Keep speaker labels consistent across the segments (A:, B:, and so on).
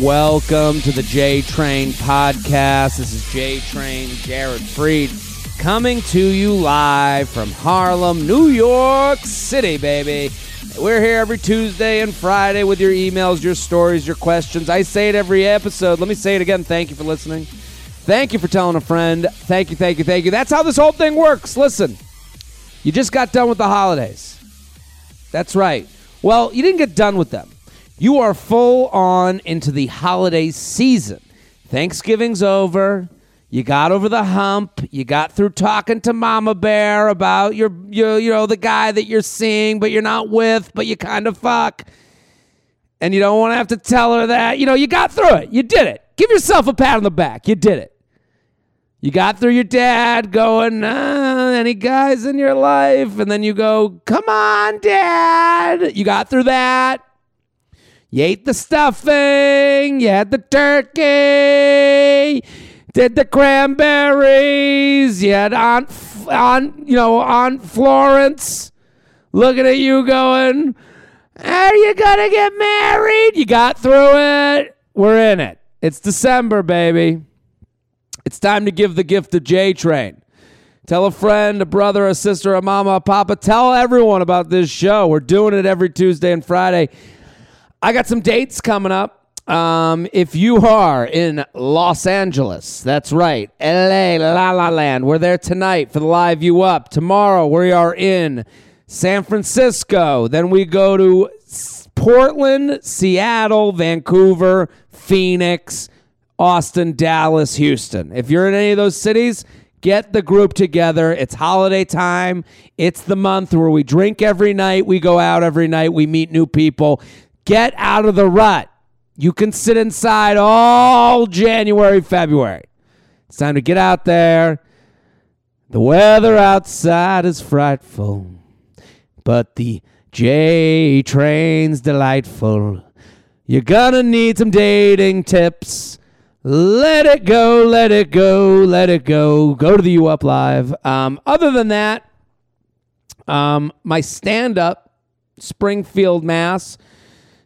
A: Welcome to the J Train podcast. This is J Train Jared Freid coming to you live from Harlem, New York City, baby. We're here every Tuesday and Friday with your emails, your stories, your questions. I say it every episode. Let me say it again. Thank you for listening. Thank you for telling a friend. Thank you, thank you, thank you. That's how this whole thing works. Listen, you just got done with the holidays. That's right. Well, you didn't get done with them. You are full on into the holiday season. Thanksgiving's over. You got over the hump. You got through talking to Mama Bear about your, your you know, the guy that you're seeing, but you're not with, but you kind of fuck. And you don't want to have to tell her that. You know, you got through it. You did it. Give yourself a pat on the back. You did it. You got through your dad going, any guys in your life? And then you go, come on, dad. You got through that. You ate the stuffing. You had the turkey. Did the cranberries. You had Aunt, Aunt, you know, Aunt Florence looking at you going, are you to get married? You got through it. We're in it. It's December, baby. It's time to give the gift of J Train. Tell a friend, a brother, a sister, a mama, a papa. Tell everyone about this show. We're doing it every Tuesday and Friday. I got some dates coming up. Um, if you are in Los Angeles, that's right, LA, La La Land, we're there tonight for the Live You Up. Tomorrow we are in San Francisco. Then we go to Portland, Seattle, Vancouver, Phoenix, Austin, Dallas, Houston. If you're in any of those cities, get the group together. It's holiday time. It's the month where we drink every night, we go out every night, we meet new people. Get out of the rut. You can sit inside all January, February. It's time to get out there. The weather outside is frightful, but the J train's delightful. You're gonna need some dating tips. Let it go, let it go, let it go. Go to the U Up Live. Um, other than that, um, my stand up, Springfield, Mass.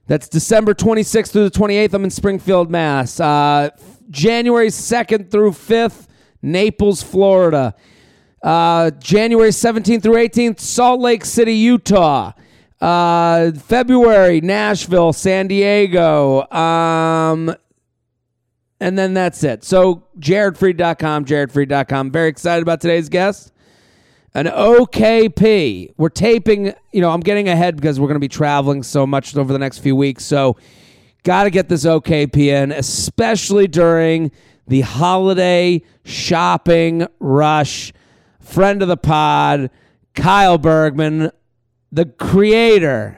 A: That's December 26th through the 28th. I'm in Springfield, Mass. Uh, January 2nd through 5th, Naples, Florida. Uh, January 17th through 18th, Salt Lake City, Utah. Uh, February, Nashville, San Diego. Um, and then that's it. So, jaredfreid.com, jaredfreid.com. Very excited about today's guest. An OKP. We're taping, you know, I'm getting ahead because we're going to be traveling so much over the next few weeks. So, got to get this OKP in, especially during the holiday shopping rush. Friend of the pod, Kyle Bergman, the creator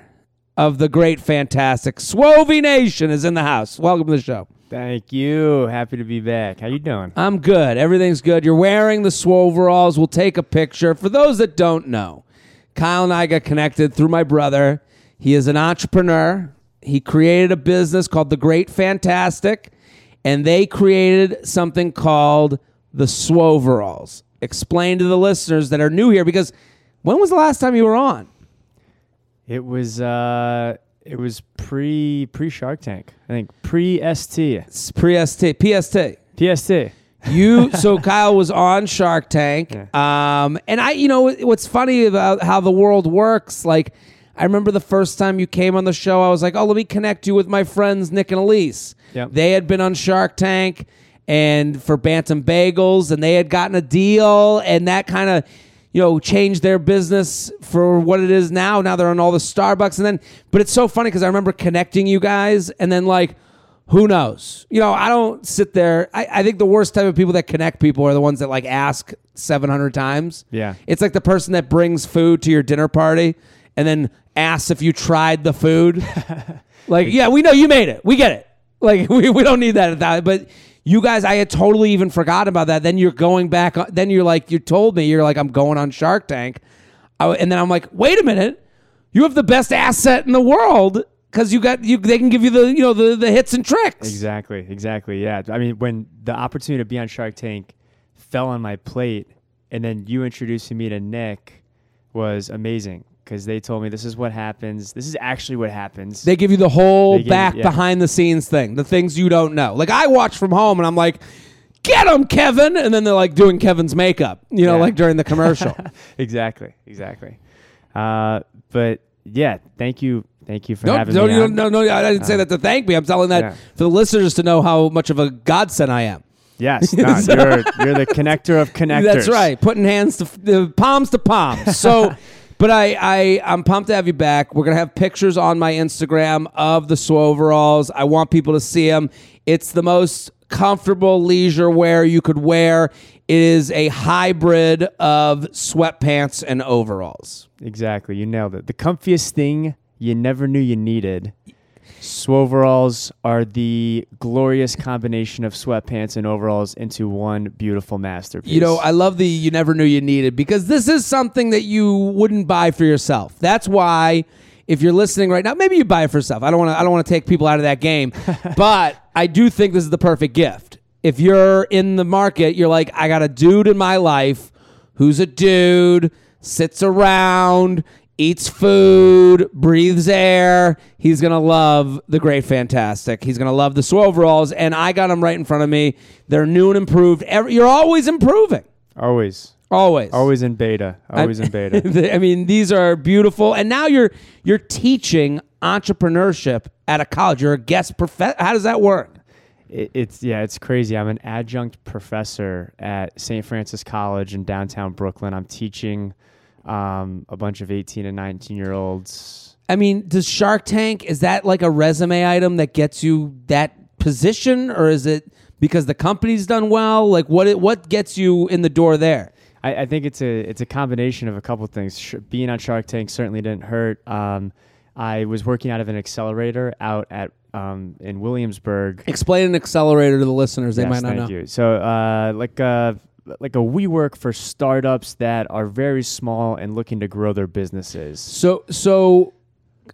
A: of the great, fantastic Swovey Nation, is in the house. Welcome to the show.
B: Thank you. Happy to be back. How you doing?
A: I'm good. Everything's good. You're wearing the Swoveralls. We'll take a picture. For those that don't know, Kyle and I got connected through my brother. He is an entrepreneur. He created a business called The Great Fantastic, and they created something called the Swoveralls. Explain to the listeners that are new here because when was the last time you were on?
B: It was uh it was pre pre Shark Tank. I think pre ST.
A: It's pre ST, PST.
B: PST.
A: You so Kyle was on Shark Tank, um, and I, you know, what's funny about how the world works. Like, I remember the first time you came on the show, I was like, "Oh, let me connect you with my friends Nick and Elise."
B: Yep.
A: They had been on Shark Tank and for Bantam Bagels, and they had gotten a deal, and that kind of you know, changed their business for what it is now. Now they're on all the Starbucks, and then, but it's so funny because I remember connecting you guys, and then like, who knows? You know, I don't sit there. I, I think the worst type of people that connect people are the ones that like ask seven hundred times.
B: Yeah.
A: it's like the person that brings food to your dinner party and then asks if you tried the food. like, yeah, we know you made it. We get it. Like, we, we don't need that at that, but you guys, I had totally even forgotten about that. Then you're going back. Then you're like, you told me you're like, I'm going on Shark Tank, I, and then I'm like, wait a minute, you have the best asset in the world because you got you. They can give you the you know the the hits and tricks.
B: Exactly. Exactly. Yeah. I mean, when the opportunity to be on Shark Tank fell on my plate, and then you introducing me to Nick was amazing. Because they told me this is what happens. This is actually what happens.
A: They give you the whole
B: give-
A: back
B: yeah.
A: behind the scenes thing, the things you don't know. Like I watch from home and I'm like, "Get him, Kevin!" And then they're like doing Kevin's makeup, you know,
B: Yeah.
A: like during the commercial.
B: exactly, exactly. Uh, but yeah, thank you, thank you for
A: no,
B: having
A: no,
B: me.
A: no,
B: on.
A: no, no, I didn't say that to thank me. I'm telling that
B: Yeah.
A: for the listeners to know how much of a godsend I am.
B: Yes, no, you're you're the connector of connectors.
A: That's right. Putting hands to the palms to palms. So, but I, I, I'm pumped to have you back. We're gonna have pictures on my Instagram of the Swoveralls. I want people to see them. It's the most comfortable leisure wear you could wear. It is a hybrid of sweatpants and overalls.
B: Exactly, you nailed it. The comfiest thing you never knew you needed. Swoveralls are the glorious combination of sweatpants and overalls into one beautiful masterpiece.
A: You know, I love the you never knew you needed because this is something that you wouldn't buy for yourself. That's why if you're listening right now, maybe you buy it for yourself. I don't want to I don't want to take people out of that game, but I do think this is the perfect gift. If you're in the market, you're like I got a dude in my life who's a dude, sits around, eats food, breathes air. He's gonna love the Great Fantastic. He's gonna love the Swoveralls, and I got them right in front of me. They're new and improved. Every, you're always improving,
B: always,
A: always,
B: always in beta, always in beta.
A: I mean, these are beautiful, and now you're you're teaching entrepreneurship at a college. You're a guest professor. How does that work?
B: It, it's yeah, it's crazy. I'm an adjunct professor at St. Francis College in downtown Brooklyn. I'm teaching um, a bunch of 18 and 19 year olds.
A: I mean, does Shark Tank is that like a resume item that gets you that position, or is it because the company's done well? Like, what it, what gets you in the door there?
B: I, I think it's a it's a combination of a couple things. Sh- being on Shark Tank certainly didn't hurt. Um, I was working out of an accelerator out at um, in Williamsburg.
A: Explain an accelerator to the listeners; they
B: Yes,
A: might not
B: thank
A: know.
B: you. So, uh, like a like a WeWork for startups that are very small and looking to grow their businesses.
A: So, so,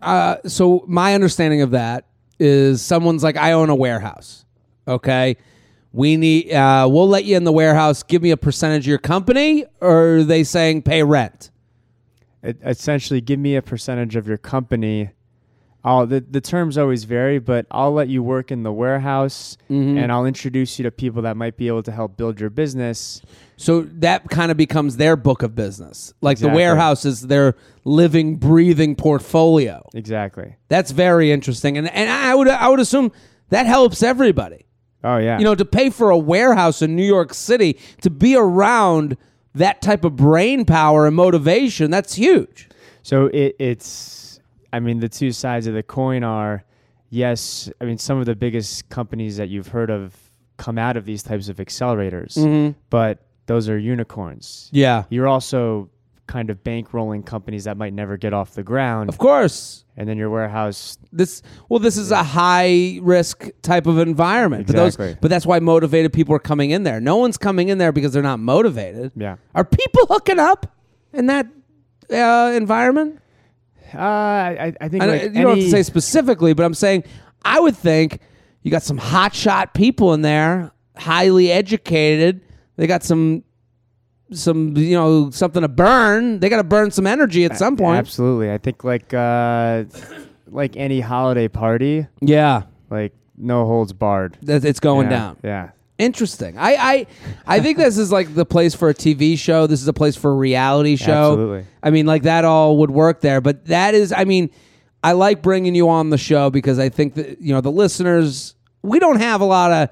A: uh, so my understanding of that is someone's like, I own a warehouse. Okay, we need. Uh, we'll let you in the warehouse. Give me a percentage of your company, or are they saying pay rent?
B: It, essentially, give me a percentage of your company. I'll, the, the terms always vary, but I'll let you work in the warehouse
A: Mm-hmm.
B: and I'll introduce you to people that might be able to help build your business.
A: So that kind of becomes their book of business. Like the warehouse is their living, breathing portfolio.
B: Exactly.
A: That's very interesting, and and I would I would assume that helps everybody.
B: Oh, yeah.
A: You know, to pay for a warehouse in New York City to be around that type of brain power and motivation, that's huge.
B: So it, it's, I mean, the two sides of the coin are, yes, I mean, some of the biggest companies that you've heard of come out of these types of accelerators, but those are unicorns.
A: Yeah,
B: You're also kind of bankrolling companies that might never get off the ground,
A: of course.
B: and then your warehouse.
A: This well, this is a high risk type of environment. But those,
B: Exactly.
A: but that's why motivated people are coming in there. No one's coming in there because they're not motivated.
B: Yeah.
A: Are people hooking up in that uh, environment?
B: Uh, I, I think
A: I
B: like
A: you don't have to say specifically, but I'm saying I would think you got some hotshot people in there, highly educated. They got some, some you know something to burn. They got to burn some energy at some point.
B: Absolutely. I think like uh, like any holiday party,
A: Yeah,
B: like no holds barred.
A: it's going
B: Yeah,
A: down.
B: Yeah.
A: Interesting. I, I I think this is like the place for a TV show. This is a place for a reality show.
B: Absolutely.
A: I mean, like that all would work there. But that is, I mean, I like bringing you on the show because I think that you know the listeners. We don't have a lot of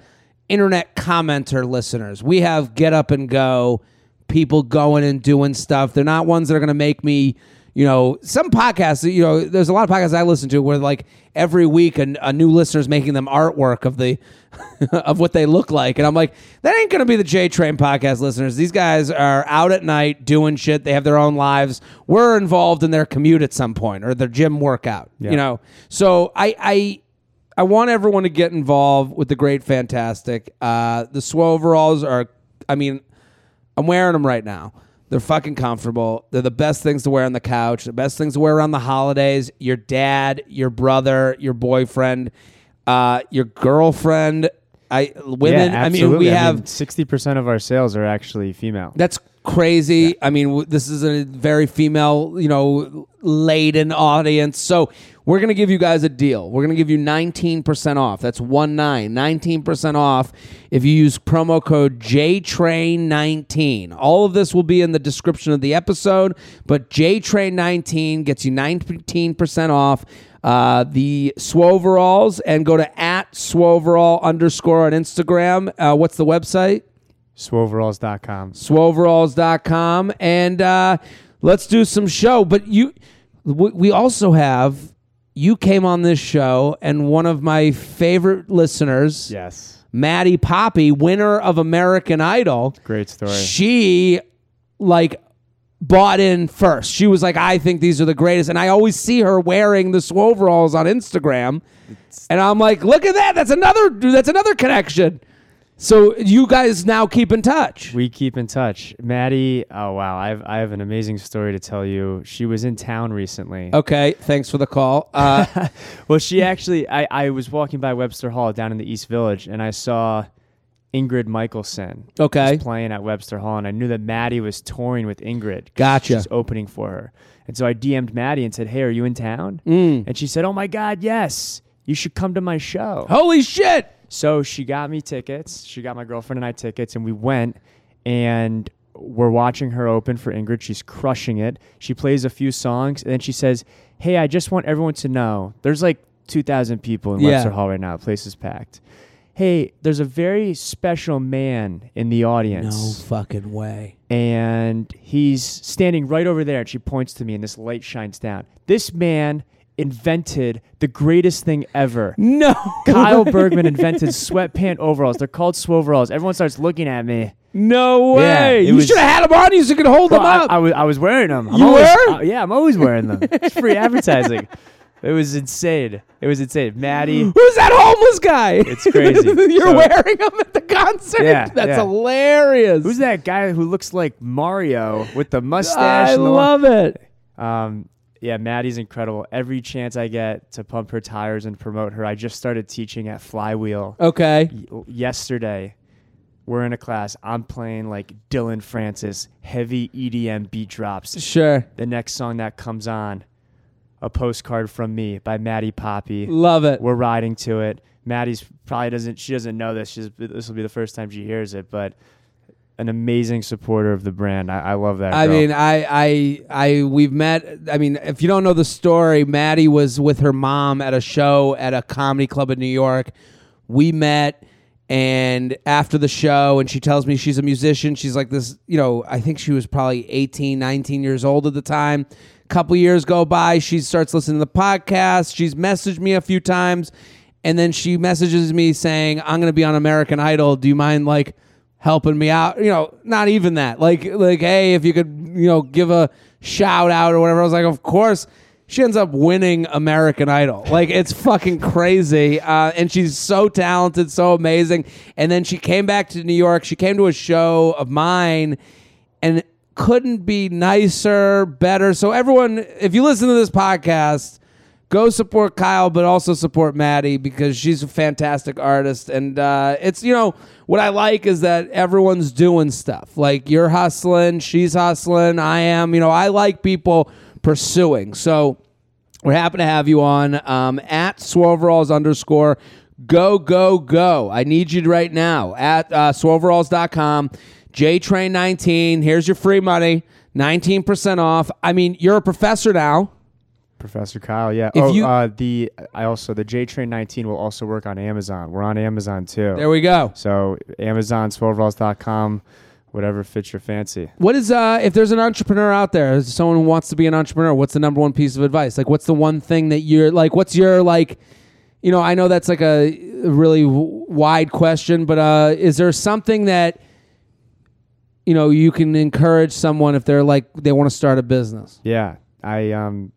A: internet commenter listeners. We have get up and go people going and doing stuff. They're not ones that are going to make me. You know, some podcasts. You know, there's a lot of podcasts I listen to where like every week a, a new listener is making them artwork of the of what they look like, and I'm like, that ain't gonna be the J Train podcast listeners. These guys are out at night doing shit. They have their own lives. We're involved in their commute at some point or their gym workout.
B: Yeah.
A: You know, so I I I want everyone to get involved with the Great Fantastic. Uh, the Swoveralls are, I mean, I'm wearing them right now. They're fucking comfortable. They're the best things to wear on the couch. The best things to wear around the holidays. Your dad, your brother, your boyfriend, uh, your girlfriend. I women.
B: Yeah,
A: I mean, we
B: absolutely.
A: have.
B: sixty percent of our sales are actually female.
A: that's crazy. I mean, w- this is a very female, you know, laden audience. So we're going to give you guys a deal. We're going to give you 19% off. That's 1 9, 19% off if you use promo code JTRAIN19. All of this will be in the description of the episode, but JTRAIN19 gets you 19% off. Uh, the Swoveralls and go to at Swoverall underscore on Instagram. Uh, what's the website?
B: Swoveralls.com.
A: swoveralls.com and uh, let's do some show. But you we also have you came on this show and one of my favorite listeners.
B: Yes.
A: maddie poppe winner of american idol.
B: Great story.
A: she like bought in first. She was like i think these are the greatest. And i always see her wearing the swoveralls on instagram. And i'm like look at that. That's another that's another connection so you guys now keep in touch
B: We keep in touch. Maddie, oh wow, I have I have an amazing story to tell you. She was in town recently.
A: Okay, thanks for the call. Uh,
B: Well, she actually I, I was walking by Webster Hall down in the East Village and I saw Ingrid Michaelson
A: Okay.
B: was playing at Webster Hall and I knew that Maddie was touring with Ingrid.
A: Gotcha.
B: She's opening for her. And so I DM'd Maddie and said, Hey, are you in town?
A: Mm.
B: And she said, Oh my God, yes. You should come to my show.
A: holy shit!
B: So she got me tickets. She got my girlfriend and I tickets, and we went and we're watching her open for Ingrid. She's crushing it. She plays a few songs, and then she says, Hey, I just want everyone to know there's like 2,000 people in
A: Yeah.
B: Webster Hall right now. The place is packed. Hey, there's a very special man in the audience.
A: No fucking way.
B: and he's standing right over there. And she points to me, and this light shines down. This man invented the greatest thing ever.
A: No,
B: Kyle Bergman invented sweatpant overalls. They're called swoveralls. Everyone starts looking at me.
A: no way.
B: it
A: you should have had them on you so you could hold
B: Bro,
A: them up.
B: I was I was wearing them. I'm
A: You
B: always,
A: were?
B: uh, yeah, I'm always wearing them. It's free advertising. It was insane. It was insane. Maddie.
A: Who's that homeless guy?
B: It's crazy.
A: You're
B: So-
A: wearing them at the concert.
B: Yeah,
A: that's
B: yeah.
A: hilarious.
B: Who's that guy who looks like Mario with the mustache?
A: I
B: and the
A: love it.
B: Um, yeah, Maddie's incredible. Every chance I get to pump her tires and promote her, I just started teaching at Flywheel.
A: Okay.
B: y- yesterday we're in a class i'm playing like dillon francis heavy edm beat drops
A: Sure.
B: the next song that comes on a postcard from me by maddie poppe
A: Love it.
B: we're riding to it maddie's probably doesn't she doesn't know this She's, this will be the first time she hears it but an amazing supporter of the brand i, I love that
A: I
B: girl.
A: mean, I, I, I, we've met. I mean, if you don't know the story, Maddie was with her mom at a show at a comedy club in New York. We met, and after the show, and she tells me she's a musician. She's like this, you know, I think she was probably 18, 19 years old at the time. A couple years go by, she starts listening to the podcast. She's messaged me a few times, and then she messages me saying, "I'm going to be on American Idol. Do you mind like?" Helping me out. You know, not even that. Like, like, hey, if you could, you know, give a shout out or whatever. I was like, of course. She ends up winning American Idol. Like, it's fucking crazy. Uh, and she's so talented, so amazing. And then she came back to New York. She came to a show of mine and couldn't be nicer, better. So, everyone, if you listen to this podcast, go support Kyle, but also support Maddie because she's a fantastic artist. And uh, it's, you know, what I like is that everyone's doing stuff. Like you're hustling, she's hustling, I am. You know, I like people pursuing. So we're happy to have you on um, at Swoveralls underscore. Go, go, go. I need you right now at uh, swoveralls.com. JTrain19. Here's your free money. 19% off. I mean, you're a professor now.
B: Professor Kyle, yeah.
A: If
B: oh,
A: you-
B: uh, the I also the J Train 19 will also work on Amazon. We're on Amazon too.
A: There we go.
B: So Amazon, swoveralls.com, whatever fits your fancy.
A: What is uh if there's an entrepreneur out there, someone who wants to be an entrepreneur, what's the number one piece of advice? Like what's the one thing that you're like what's your like you know, I know that's like a really w- wide question, but uh is there something that you know, you can encourage someone if they're like they want to start a business?
B: Yeah, I um.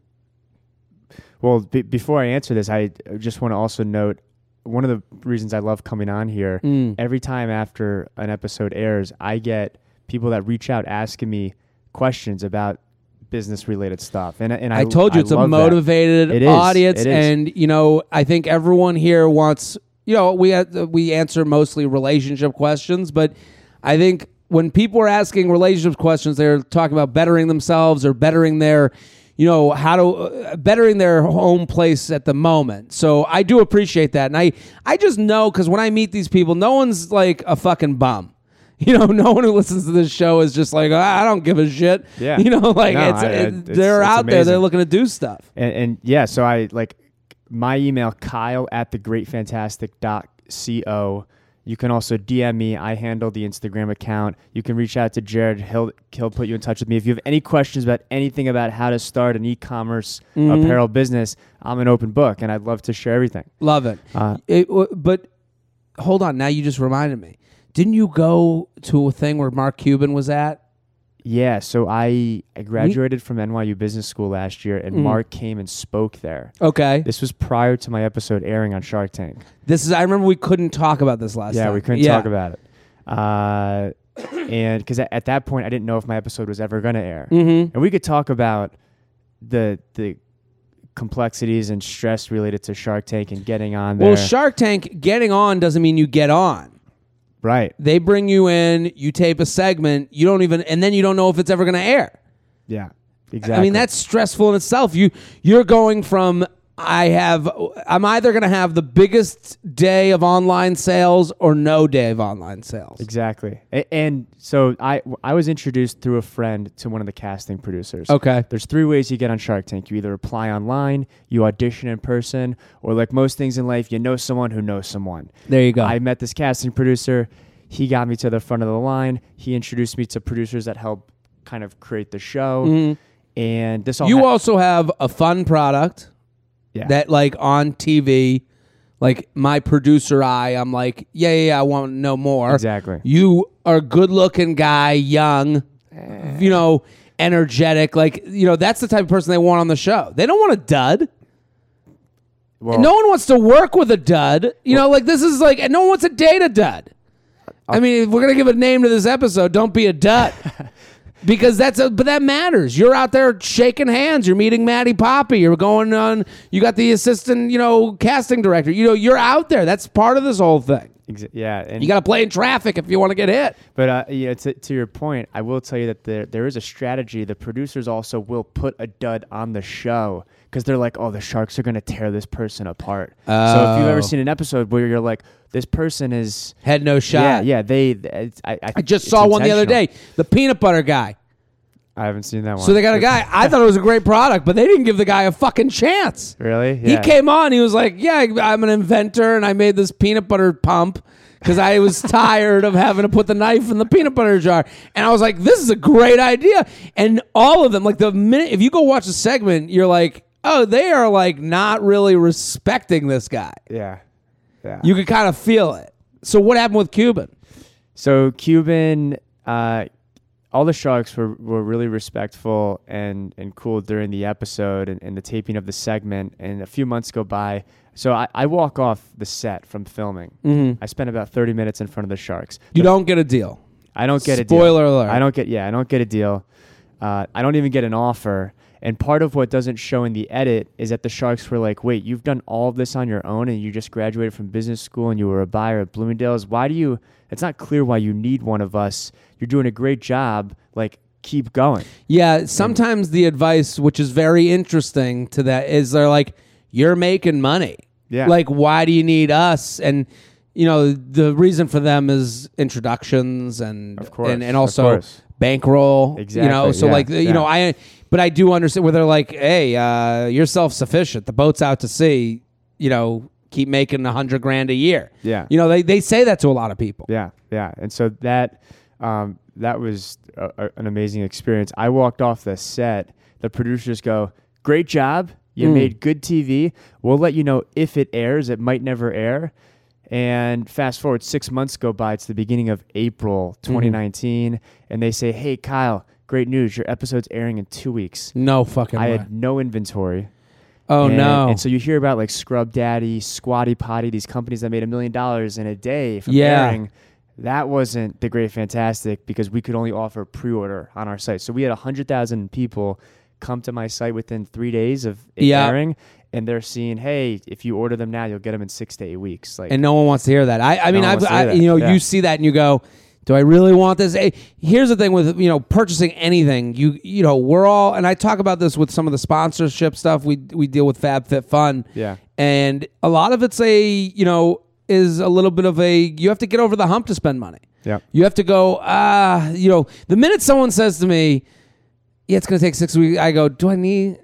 B: Well, be before I answer this, I just want to also note one of the reasons I love coming on here.
A: Mm.
B: Every time after an episode airs, I get people that reach out asking me questions about business related stuff, and and I,
A: I told you it's a motivated
B: It
A: audience,
B: is.
A: and you know I think everyone here wants. You know, we had, we answer mostly relationship questions, but I think when people are asking relationship questions, they're talking about bettering themselves or bettering their, you know, how to uh, bettering their home place at the moment. So I do appreciate that, and I I just know because when I meet these people, no one's like a fucking bum. You know, no one who listens to this show is just like, "Ah, I don't give a shit.
B: Yeah.
A: You know, like
B: No,
A: it's,
B: I-
A: it-
B: it's-
A: they're
B: it's
A: out there, they're looking to do stuff.
B: And, and yeah, so I like my email, Kyle at thegreatfantastic.co. You can also DM me. I handle the Instagram account. You can reach out to Jared. He'll he'll put you in touch with me. If you have any questions about anything about how to start an e-commerce
A: Mm-hmm.
B: apparel business, I'm an open book, and I'd love to share everything.
A: Love it.
B: Uh,
A: It but hold on, now you just reminded me. Didn't you go to a thing where Mark Cuban was at?
B: Yeah, so I I graduated from NYU Business School last year, and
A: Mm.
B: Mark came and spoke there.
A: Okay.
B: This was prior to my episode airing on Shark Tank.
A: This is I remember we couldn't talk about this last
B: yeah,
A: time.
B: we couldn't talk about it. Uh, and because at, at that point, I didn't know if my episode was ever going to air.
A: Mhm.
B: And we could talk about the the complexities and stress related to Shark Tank and getting on there.
A: Well, Shark Tank getting on doesn't mean you get on.
B: Right.
A: They bring you in, you tape a segment, you don't even and then you don't know if it's ever going to air.
B: Yeah. Exactly.
A: I mean, that's stressful in itself. You you're going from I have I'm either going to have the biggest day of online sales or no day of online sales.
B: exactly. A- and so I I was introduced through a friend to one of the casting producers.
A: Okay.
B: There's three ways you get on Shark Tank. You either apply online, you audition in person, or like most things in life, you know someone who knows someone.
A: There you go.
B: I met this casting producer. He got me to the front of the line. He introduced me to producers that help kind of create the show. And this all
A: Mm-hmm. you also have a fun product
B: yeah.
A: that like on TV, like my producer eye, I'm like, yeah, yeah, yeah I want to know more.
B: exactly.
A: You are a good looking guy, young, you know, energetic. Like, you know, that's the type of person they want on the show. They don't want a dud.
B: Well,
A: no one wants to work with a dud. You know, like this is like, and no one wants to date a dud. I mean, if we're gonna give a name to this episode, don't be a dud. Because that's a, but that matters. You're out there shaking hands. You're meeting Maddie Poppe. You're going on. You got the assistant, you know, casting director. You know, you're out there. That's part of this whole thing.
B: exa- yeah. And
A: You got to play in traffic if you want to get hit.
B: But uh, you know, to, to your point, I will tell you that there there is a strategy. The producers also will put a dud on the show because they're like, "Oh, the sharks are going to tear this person apart." So if you've
A: Oh.
B: ever seen an episode where you're like, "This person is,"
A: Had no shot.
B: yeah, yeah, they. It's, I, I,
A: I just saw one the other day. The peanut butter guy.
B: I haven't seen that one.
A: So they got a guy. I thought it was a great product, but they didn't give the guy a fucking chance.
B: Really?
A: He came on. He was like, "Yeah, I'm an inventor, and I made this peanut butter pump because I was tired of having to put the knife in the peanut butter jar." And I was like, "This is a great idea." And all of them, like the minute if you go watch a segment, you're like, "Oh, they are like not really respecting this guy."
B: Yeah. Yeah.
A: You could kind of feel it. So what happened with Cuban?
B: So Cuban, uh, all the sharks were, were really respectful and, and cool during the episode and, and the taping of the segment. And a few months go by. So I, I walk off the set from filming.
A: Mm-hmm.
B: I spent about 30 minutes in front of the sharks.
A: You don't get a deal.
B: I don't get a deal.
A: Spoiler alert.
B: I don't get yeah, I don't get a deal. Uh, I don't even get an offer. And part of what doesn't show in the edit is that the Sharks were like, "Wait, you've done all of this on your own, and you just graduated from business school, and you were a buyer at Bloomingdale's. Why do you? It's not clear why you need one of us. You're doing a great job. Like, keep going."
A: Yeah, sometimes the advice, which is very interesting to that, is they're like, "You're making money.
B: Yeah.
A: Like, why do you need us?" And you know, the reason for them is introductions and
B: Of course,
A: and, and also
B: course.
A: bankroll. Exactly. You know, so
B: yeah,
A: like you know. I but I do understand where they're like, "Hey, uh, you're self sufficient. The boat's out to sea. You know, keep making a hundred grand a year."
B: Yeah.
A: You know, they they say that to a lot of people.
B: Yeah, yeah, and so that um, that was a, a- an amazing experience. I walked off the set. The producers go, "Great job! You
A: Mm.
B: made good TV. We'll let you know if it airs. It might never air." And fast forward six months go by. It's the beginning of April
A: Mm-hmm.
B: 2019, and they say, "Hey, Kyle, great news! Your episode's airing in two weeks."
A: No fucking
B: I
A: way.
B: had no inventory.
A: oh
B: And-
A: no.
B: And so you hear about like Scrub Daddy, Squatty Potty, these companies that made a million dollars in a day from
A: Yeah.
B: airing. That wasn't the Great Fantastic because we could only offer pre-order on our site. So we had 100,000 people come to my site within three days of it
A: Yeah.
B: airing. And they're seeing, hey, if you order them now, you'll get them in six to eight weeks. Like,
A: and no one wants to hear that. I, I mean,
B: one
A: I've,
B: wants to hear
A: I, you know,
B: Yeah.
A: you see that and you go, Do I really want this? Eh, Here's the thing with you know purchasing anything. You you know we're all and I talk about this with some of the sponsorship stuff we we deal with FabFitFun.
B: Yeah.
A: and a lot of it's a you know is a little bit of a you have to get over the hump to spend money.
B: Yeah.
A: You have to go, ah, you know, the minute someone says to me, yeah, it's going to take six weeks, I go, do I need,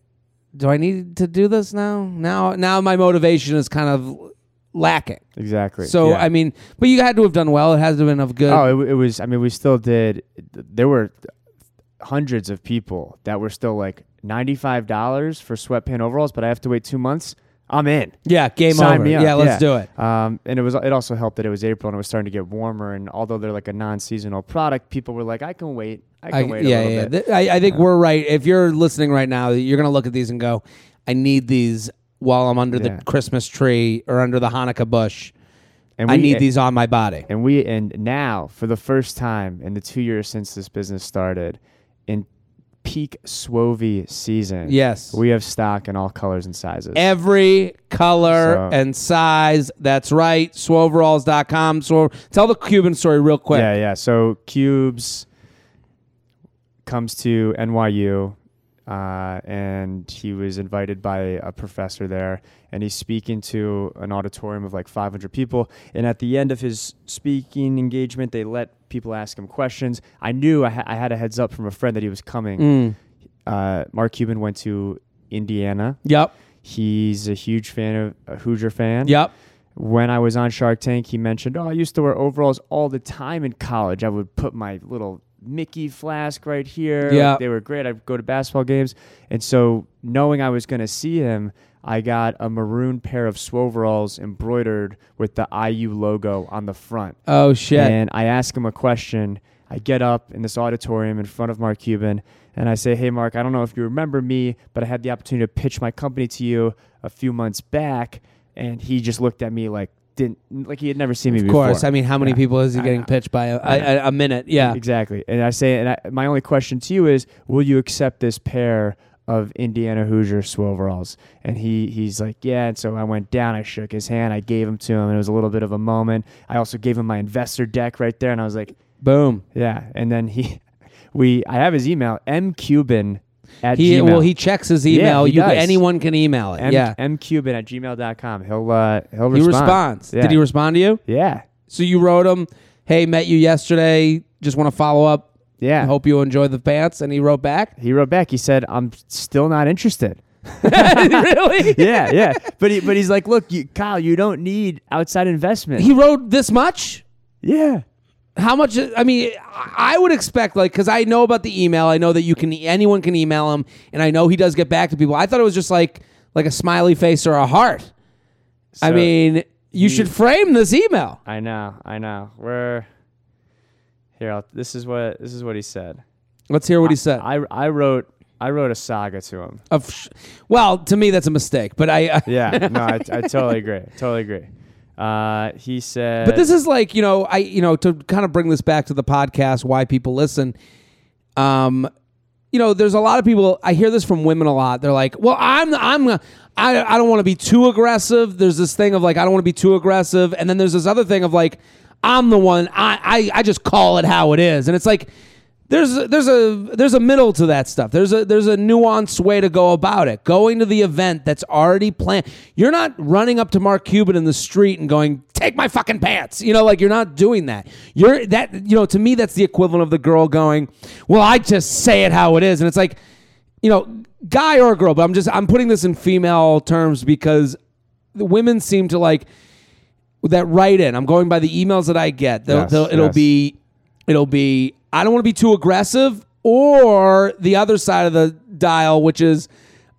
A: do I need to do this now? Now, now my motivation is kind of lacking.
B: Exactly.
A: So,
B: Yeah.
A: I mean, but you had to have done well. It has to have been of good.
B: Oh, it, it was. I mean, we still did. There were hundreds of people that were still like ninety-five dollars for sweatpant overalls, but I have to wait two months. I'm in.
A: yeah, game
B: Sign
A: over. Yeah, let's do it.
B: Um, and it was. It also helped that it was April and it was starting to get warmer. And although they're like a non-seasonal product, people were like, "I can wait. I can
A: I,
B: wait
A: yeah,
B: a little
A: yeah.
B: bit."
A: I, I think we're right. If you're listening right now, you're going to look at these and go, I need these while I'm under
B: Yeah.
A: the Christmas tree or under the Hanukkah bush.
B: and
A: I
B: we-
A: need these on my body.
B: And we and now for the first time in the two years since this business started, in peak Swovie season,
A: Yes.
B: we have stock in all colors and sizes.
A: Every color
B: So-
A: and size. That's right. Swoveralls.com. So tell the Cuban story real quick.
B: Yeah, yeah. So Cubes comes to NYU, uh, and he was invited by a professor there, and he's speaking to an auditorium of like 500 people. And at the end of his speaking engagement, they let people ask him questions. I knew I, ha- I had a heads up from a friend that he was coming.
A: Mm.
B: Uh, Mark Cuban went to Indiana.
A: Yep.
B: He's a huge fan of a Hoosier fan
A: Yep.
B: when I was on Shark Tank, he mentioned, "Oh, I used to wear overalls all the time in college. I would put my little Mickey flask right here.
A: Yeah.
B: they were great. I'd go to basketball games, and so knowing I was going to see him, I got a maroon pair of Swoveralls embroidered with the IU logo on the front.
A: Oh shit.
B: And I ask him a question. I get up in this auditorium in front of Mark Cuban and I say, Hey, Mark, I don't know if you remember me, but I had the opportunity to pitch my company to you a few months back. And he just looked at me like, didn't like he had never seen me before.
A: of
B: before.
A: course. I mean, how many
B: Yeah.
A: people is he getting pitched by? A,
B: I
A: a, a minute. Yeah.
B: Exactly. And I say, and I, my only question to you is, will you accept this pair of Indiana Hoosier Swoveralls? And he he's like, yeah. And so I went down, I shook his hand, I gave him to him, and it was a little bit of a moment. I also gave him my investor deck right there, and I was like,
A: Boom.
B: yeah. And then he, we, I have his email, mcuban at
A: He
B: gmail.
A: well, he checks his email.
B: he
A: you
B: does.
A: anyone can email it.
B: M-
A: yeah.
B: mcuban at gmail.com. He'll, uh, he'll
A: He
B: respond.
A: responds.
B: Yeah.
A: Did he respond to you?
B: Yeah.
A: So you wrote him, "Hey, met you yesterday. Just want to follow up.
B: Yeah.
A: Hope you enjoyed the pants." And he wrote back.
B: He wrote back. He said, I'm still not interested.
A: really?
B: yeah, yeah. But he, but he's like, look, you, Kyle, you don't need outside investment.
A: He wrote this much.
B: yeah.
A: How much? I mean, I would expect like because I know about the email. I know that you can anyone can email him, and I know he does get back to people. I thought it was just like like a smiley face or a heart. I mean, you should frame this email.
B: I know, I know. We're here. I'll, this is what this is what he said.
A: Let's hear what he said.
B: I I wrote I wrote a saga to him.
A: Of sh- well, to me that's a mistake, but I.
B: Yeah, no, I, I totally agree. Totally agree. Uh, he said,
A: But this is like you know I you know to kind of bring this back to the podcast why people listen. Um, you know, there's a lot of people. I hear this from women a lot. They're like, "Well, I'm I'm I I don't want to be too aggressive." There's this thing of like I don't want to be too aggressive, and then there's this other thing of like I'm the one. I I, I just call it how it is, and it's like there's a, there's a there's a middle to that stuff. There's a there's a nuanced way to go about it. Going to the event that's already planned. You're not running up to Mark Cuban in the street and going, "Take my fucking pants." You know, like you're not doing that. You're that you know, to me that's the equivalent of the girl going, "Well, I just say it how it is." And it's like, you know, guy or girl, but I'm just I'm putting this in female terms because the women seem to like that write in. I'm going by the emails that I get. They'll,
B: Yes,
A: they'll, it'll
B: yes.
A: be it'll be I don't want to be too aggressive, or the other side of the dial, which is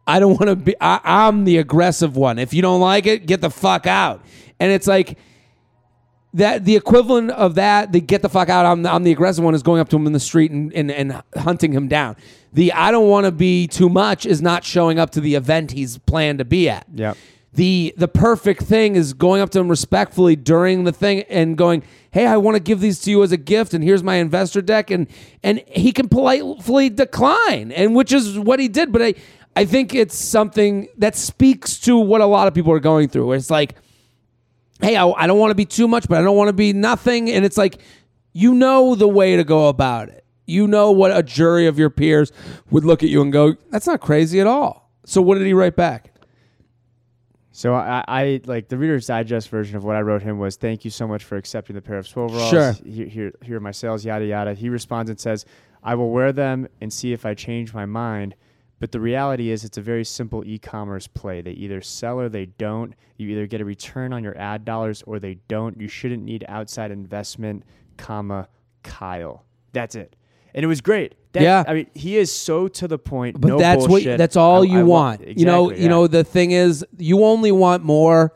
A: I don't want to be. I, I'm the aggressive one. If you don't like it, get the fuck out. And it's like that. The equivalent of that, the get the fuck out. I'm, I'm the aggressive one is going up to him in the street and, and, and hunting him down. The I don't want to be too much is not showing up to the event he's planned to be at
B: Yep.
A: The the perfect thing is going up to him respectfully during the thing and going hey i want to give these to you as a gift and here's my investor deck and and he can politely decline and which is what he did but i i think it's something that speaks to what a lot of people are going through it's like hey i, I don't want to be too much but i don't want to be nothing and it's like You know the way to go about it. You know what a jury of your peers would look at you and go, "That's not crazy at all." So what did he write back?
B: So I, I like the Reader's Digest version of what I wrote him was, "Thank you so much for accepting the pair of overalls.
A: Sure.
B: Here, here, here are my sales. Yada yada." He responds and says, "I will wear them and see if I change my mind." But the reality is, it's a very simple e-commerce play. They either sell or they don't. You either get a return on your ad dollars or they don't. You shouldn't need outside investment, comma Kyle. That's it. And it was great. That-
A: Yeah.
B: I mean, he is so to the point.
A: But
B: no
A: that's what that's all
B: I-
A: you
B: I
A: want. you know,
B: Exactly,
A: you know the thing is you only want more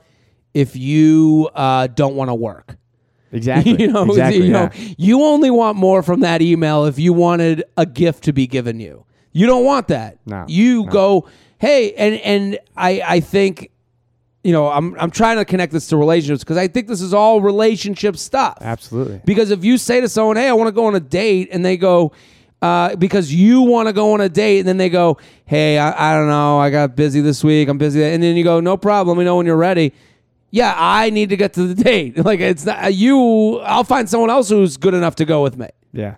A: if you uh, don't want to work.
B: exactly.
A: you know,
B: exactly,
A: you know,
B: yeah.
A: you only want more from that email if you wanted a gift to be given you. You don't want that.
B: No,
A: You
B: no.
A: go, hey, and and I I think, you know, I'm I'm trying to connect this to relationships because I think this is all relationship stuff.
B: Absolutely.
A: Because if you say to someone, "Hey, I want to go on a date," and they go, uh, "Because you want to go on a date," and then they go, "Hey, I, I don't know, I got busy this week, I'm busy," and then you go, "No problem, we know when you're ready." Yeah, I need to get to the date. Like it's not you. I'll find someone else who's good enough to go with me.
B: Yeah.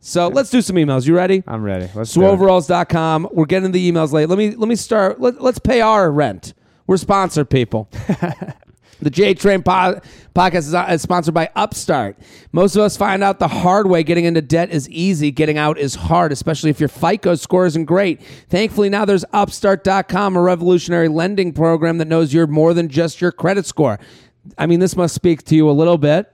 A: So let's do some emails. You ready?
B: I'm ready. Let's.
A: Swoveralls.com. We're getting the emails late. Let me let me start. Let, let's pay our rent. We're sponsored people. the J Train po- podcast uh, is sponsored by Upstart. Most of us find out the hard way getting into debt is easy, getting out is hard, especially if your FICO score isn't great. Thankfully, now there's Upstart.com, a revolutionary lending program that knows you're more than just your credit score. I mean, this must speak to you a little bit.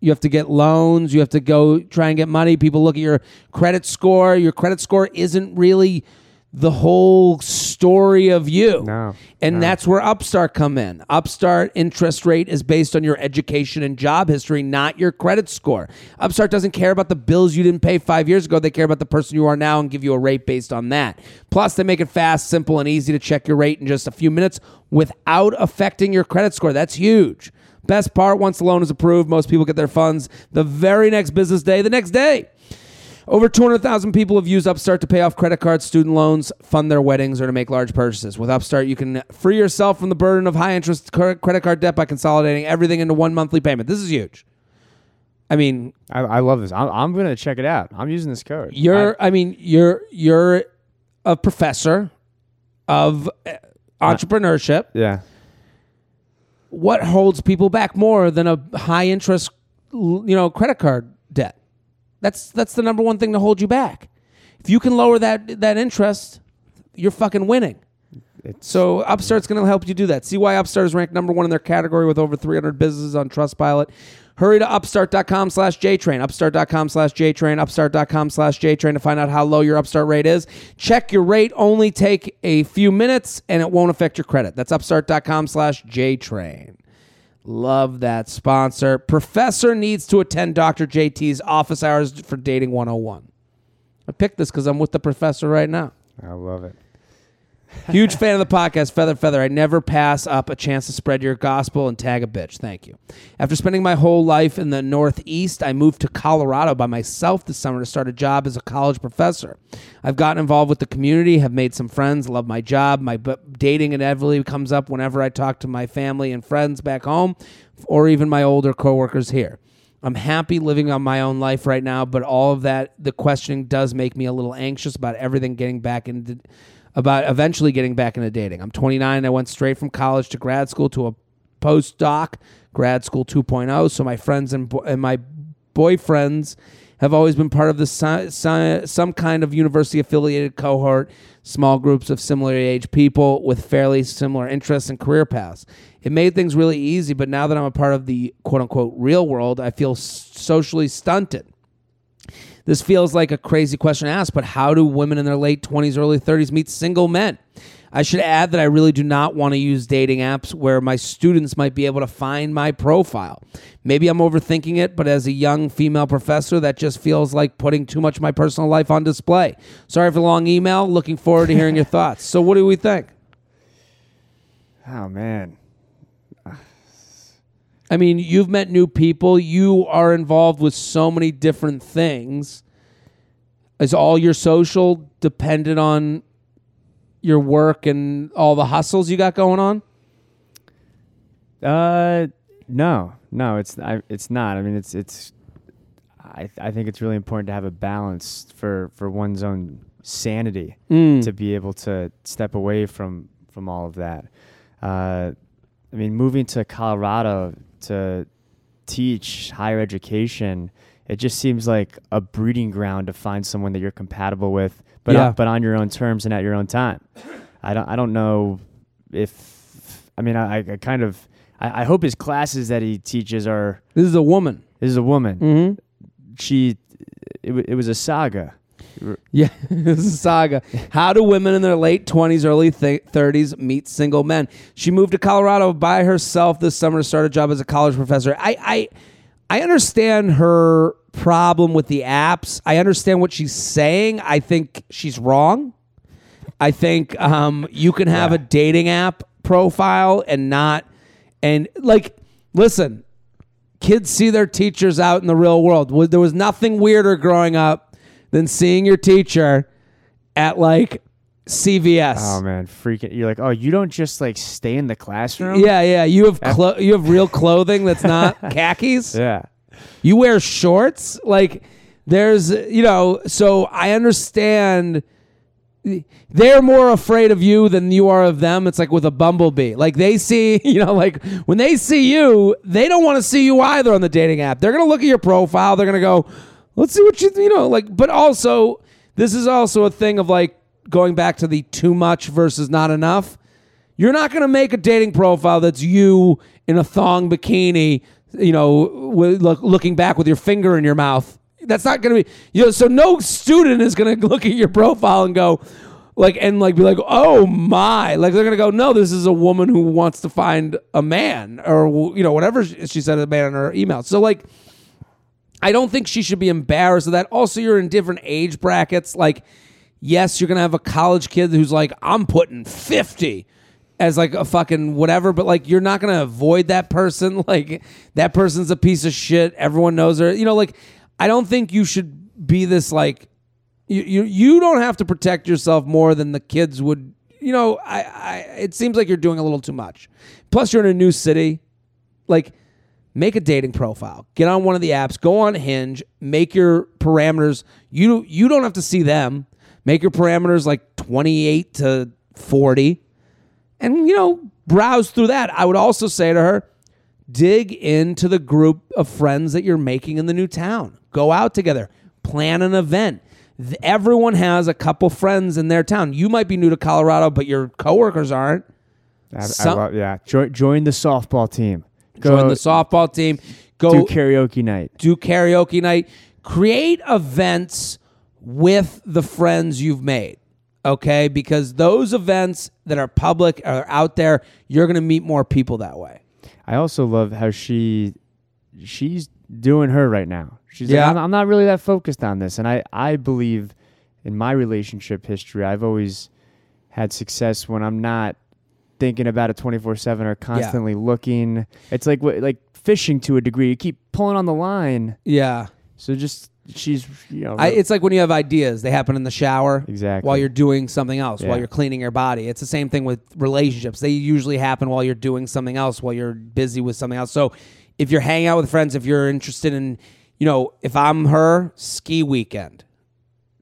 A: You have to get loans. You have to go try and get money. People look at your credit score. Your credit score isn't really the whole story of you.
B: No,
A: And
B: no.
A: that's where Upstart come in. Upstart interest rate is based on your education and job history, not your credit score. Upstart doesn't care about the bills you didn't pay 5 years ago. They care about the person you are now and give you a rate based on that. Plus, they make it fast, simple, and easy to check your rate in just a few minutes without affecting your credit score. That's huge. Best part, once the loan is approved, most people get their funds the very next business day, the next day. Over 200,000 people have used Upstart to pay off credit cards, student loans, fund their weddings, or to make large purchases. With Upstart, you can free yourself from the burden of high interest credit card debt by consolidating everything into one monthly payment. This is huge. I mean,
B: I, I love this. I'm, I'm gonna check it out. I'm using this code.
A: you're I, mean, you're you're a professor of uh, entrepreneurship.
B: I- yeah.
A: What holds people back more than a high interest you know, credit card debt? That's that's the number one thing to hold you back. If you can lower that that interest, you're fucking winning.
B: It's,
A: So Upstart's going to help you do that. See why Upstart is ranked number one in their category with over 300 businesses on Trustpilot. Hurry to upstart.com slash JTrain, upstart.com slash JTrain, upstart.com slash JTrain to find out how low your Upstart rate is. Check your rate, only take a few minutes, and it won't affect your credit. That's upstart.com slash JTrain. Love that sponsor. Professor needs to attend Dr. JT's office hours for Dating 101. I picked this because I'm with the professor right now.
B: I love it.
A: Huge fan of the podcast, Feather Feather. I never pass up a chance to spread your gospel and tag a bitch. Thank you. After spending my whole life in the Northeast, I moved to Colorado by myself this summer to start a job as a college professor. I've gotten involved with the community, have made some friends, love my job. My b- dating inevitably comes up whenever I talk to my family and friends back home, or even my older coworkers here. I'm happy living on my own life right now, but all of that, the questioning does make me a little anxious about everything getting back into, about eventually getting back into dating. I'm 29. I went straight from college to grad school to a postdoc, grad school 2.0. So my friends and, bo- and my boyfriends have always been part of the si- si- some kind of university affiliated cohort, small groups of similar age people with fairly similar interests and career paths. It made things really easy, but now that I'm a part of the quote unquote real world, I feel s- socially stunted. This feels like a crazy question to ask, but how do women in their late 20s, early 30s meet single men? I should add that I really do not want to use dating apps where my students might be able to find my profile. Maybe I'm overthinking it, but as a young female professor, that just feels like putting too much of my personal life on display. Sorry for the long email. Looking forward to hearing your thoughts. So, what do we think?
B: Oh man.
A: I mean, you've met new people. You are involved with so many different things. Is all your social dependent on your work and all the hustles you got going on?
B: Uh, no, no, it's I, it's not. I mean, it's it's. I I think it's really important to have a balance for for one's own sanity
A: Mm.
B: to be able to step away from from all of that. Uh, I mean, moving to Colorado to teach higher education, it just seems like a breeding ground to find someone that you're compatible with, but
A: Yeah.
B: on, but on your own terms and at your own time. I don't I don't know if I mean I, I kind of I, I hope his classes that he teaches are
A: This is a woman.
B: this is a woman.
A: Mm-hmm.
B: She it, wa- it was a saga.
A: Yeah, this is a saga. How do women in their late 20s, early th- 30s meet single men? She moved to Colorado by herself this summer to start a job as a college professor. I, I, I understand her problem with the apps. I understand what she's saying. I think she's wrong. I think um, you can have a dating app profile and not, and like, listen, kids see their teachers out in the real world. There was nothing weirder growing up than seeing your teacher at like CVS.
B: Oh man, freaking! You're like, oh, you don't just like stay in the classroom.
A: yeah, yeah. You have clo- you have real clothing that's not khakis.
B: yeah.
A: You wear shorts. Like there's you know. So I understand. They're more afraid of you than you are of them. It's like with a bumblebee. Like they see, you know, like when they see you, they don't want to see you either on the dating app. They're gonna look at your profile. They're gonna go, let's see what you, you know, like. But also, this is also a thing of like going back to the too much versus not enough. You're not going to make a dating profile that's you in a thong bikini, you know, with, look, looking back with your finger in your mouth. That's not going to be, you know, so no student is going to look at your profile and go, like, and like be like, oh my. Like, they're going to go, no, this is a woman who wants to find a man or, you know, whatever she said, a man in her email. So, like, I don't think she should be embarrassed of that. Also, you're in different age brackets. Like, yes, you're gonna have a college kid who's like, I'm putting 50 as like a fucking whatever, but like you're not gonna avoid that person. Like that person's a piece of shit. Everyone knows her. You know, like I don't think you should be this like you you, you don't have to protect yourself more than the kids would. You know, I, I it seems like you're doing a little too much. Plus, you're in a new city. Like make a dating profile. Get on one of the apps go on hinge make your parameters. You you don't have to see them. Make your parameters like 28 to 40 and you know browse through that. I would also say to her dig into the group of friends that you're making in the new town. Go out together. Plan an event. Everyone has a couple friends in their town. You might be new to colorado but your coworkers aren't.
B: I, I love, yeah. Join, join the softball team.
A: Join the softball team go
B: do karaoke night.
A: do karaoke night, create events with the friends you've made. Okay? Because those events that are public are out there, you're going to meet more people that way.
B: I also love how she she's doing her right now. She's
A: Yeah.
B: like, I'm, I'm not really that focused on this, and I I believe in my relationship history. I've always had success when I'm not thinking about it 24 seven or constantly looking. It's like what like fishing to a degree. You keep pulling on the line,
A: Yeah.
B: so just she's you know
A: I, it's like when you have ideas, they happen in the shower
B: Exactly.
A: while you're doing something else, while you're cleaning your body. It's the same thing with relationships. They usually happen while you're doing something else, while you're busy with something else. So if you're hanging out with friends, if you're interested in, you know, if I'm her, ski weekend.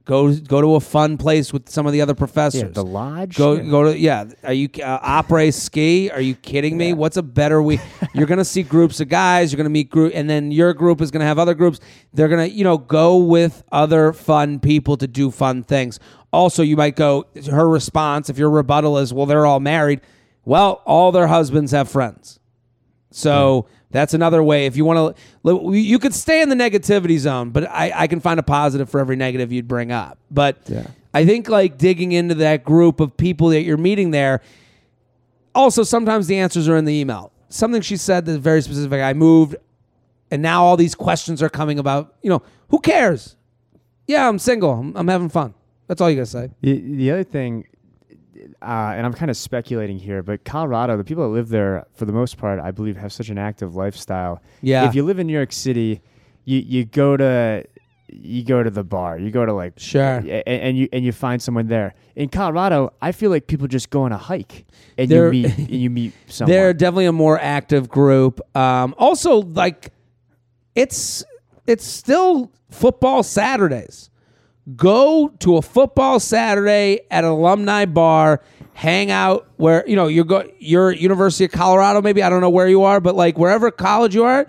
A: Go go to a fun place with some of the other professors.
B: yeah, the lodge.
A: Go
B: Yeah.
A: go to yeah. Are you uh, après ski? Are you kidding me? What's a better week? You're gonna see groups of guys. You're gonna meet group, and then your group is gonna have other groups. They're gonna you know go with other fun people to do fun things. Also, you might go. Her response, if your rebuttal is, "Well, they're all married," well, all their husbands have friends. So that's another way. If you want to, you could stay in the negativity zone, but I, I can find a positive for every negative you'd bring up. But
B: Yeah.
A: I think like digging into that group of people that you're meeting there. Also, sometimes the answers are in the email. Something she said that's very specific. I moved, and now all these questions are coming about. You know, who cares? Yeah, I'm single. I'm, I'm having fun. That's all you gotta say.
B: The, the other thing, uh, and I'm kind of speculating here, but Colorado, the people that live there, for the most part, I believe, have such an active lifestyle.
A: Yeah.
B: If you live in New York City, you you go to you go to the bar, you go to like
A: Sure.
B: a- and, you and you find someone there. In Colorado, I feel like people just go on a hike and
A: They're-
B: you meet and you meet someone.
A: They're definitely a more active group. Um, also, like it's it's still football Saturdays. Go to a football Saturday at an alumni bar, hang out where you know you're go you're University of Colorado, maybe I don't know where you are, but like wherever college you are,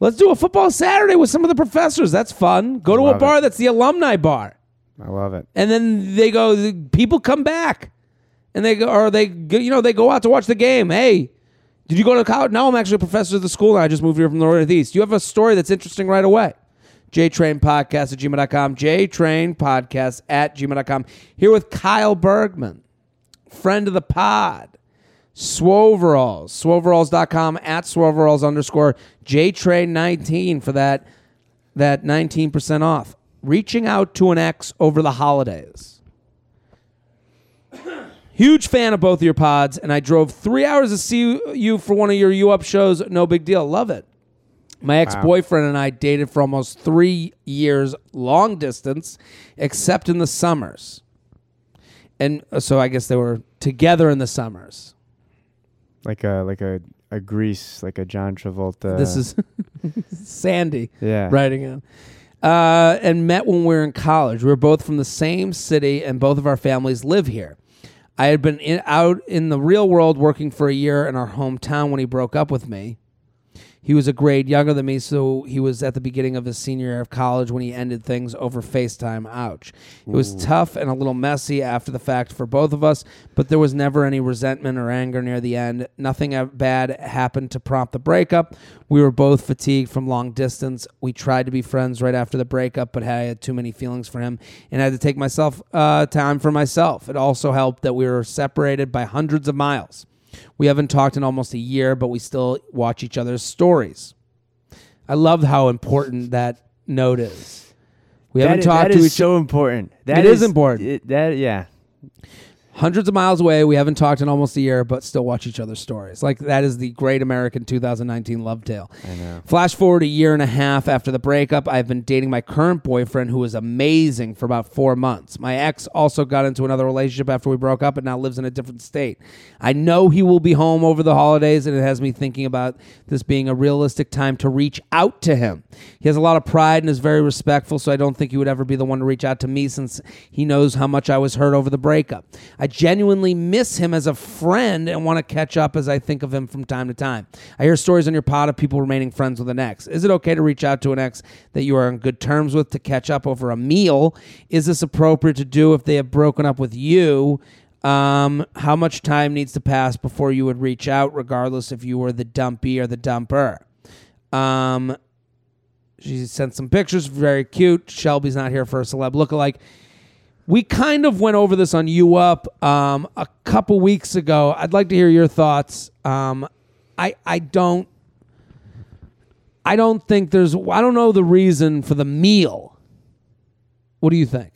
A: let's do a football Saturday with some of the professors. That's fun. Go to a
B: Love it.
A: bar that's the alumni bar.
B: I love it.
A: And then they go the people come back. And they go or they you know, they go out to watch the game. Hey, did you go to college? No, I'm actually a professor at the school and I just moved here from the Northeast. You have a story that's interesting right away. JTrain Podcast at gmail.com. JTrain Podcast at gmail.com. Here with Kyle Bergman, friend of the pod. Swoveralls. Swoveralls.com at Swoveralls underscore JTrain19 for that that 19% off. Reaching out to an ex over the holidays. Huge fan of both of your pods, and I drove three hours to see you for one of your U Up shows. No big deal. Love it. My ex boyfriend and I dated for almost three years, long distance, except in the summers. And uh, so I guess they were together in the summers.
B: Like a like a a Grease, like a John Travolta.
A: this is Sandy.
B: yeah.
A: writing in. Uh, and met when we were in college. We were both from the same city, and both of our families live here. I had been in, out in the real world working for a year in our hometown when he broke up with me. He was a grade younger than me, so he was at the beginning of his senior year of college when he ended things over FaceTime. Ouch. It was tough and a little messy after the fact for both of us, but there was never any resentment or anger near the end. Nothing bad happened to prompt the breakup. We were both fatigued from long distance. We tried to be friends right after the breakup, but I had too many feelings for him and I had to take myself uh, time for myself. It also helped that we were separated by hundreds of miles. We haven't talked in almost a year, but we still watch each other's stories. I love how important that note is. We
B: That
A: haven't
B: is-
A: talked
B: that
A: to
B: is
A: each
B: so important. That
A: It is important.
B: it- that yeah.
A: Hundreds of miles away. We haven't talked in almost a year, but still watch each other's stories. Like that is the great American 2019 love tale.
B: I know.
A: Flash forward a year and a half after the breakup, I've been dating my current boyfriend, who was amazing for about four months. My ex also got into another relationship after we broke up and now lives in a different state. I know he will be home over the holidays, and it has me thinking about this being a realistic time to reach out to him. He has a lot of pride and is very respectful, so I don't think he would ever be the one to reach out to me since he knows how much I was hurt over the breakup. I genuinely miss him as a friend and want to catch up as I think of him from time to time. I hear stories on your pod of people remaining friends with an ex. Is it okay to reach out to an ex that you are on good terms with to catch up over a meal? Is this appropriate to do if they have broken up with you? Um, how much time needs to pass before you would reach out, regardless if you were the dumpy or the dumper? Um, she sent some pictures, very cute. Shelby's not here for a celeb lookalike. We kind of went over this on You Up um, a couple weeks ago. I'd like to hear your thoughts. Um, I I don't I don't think there's I don't know the reason for the meal. What do you think?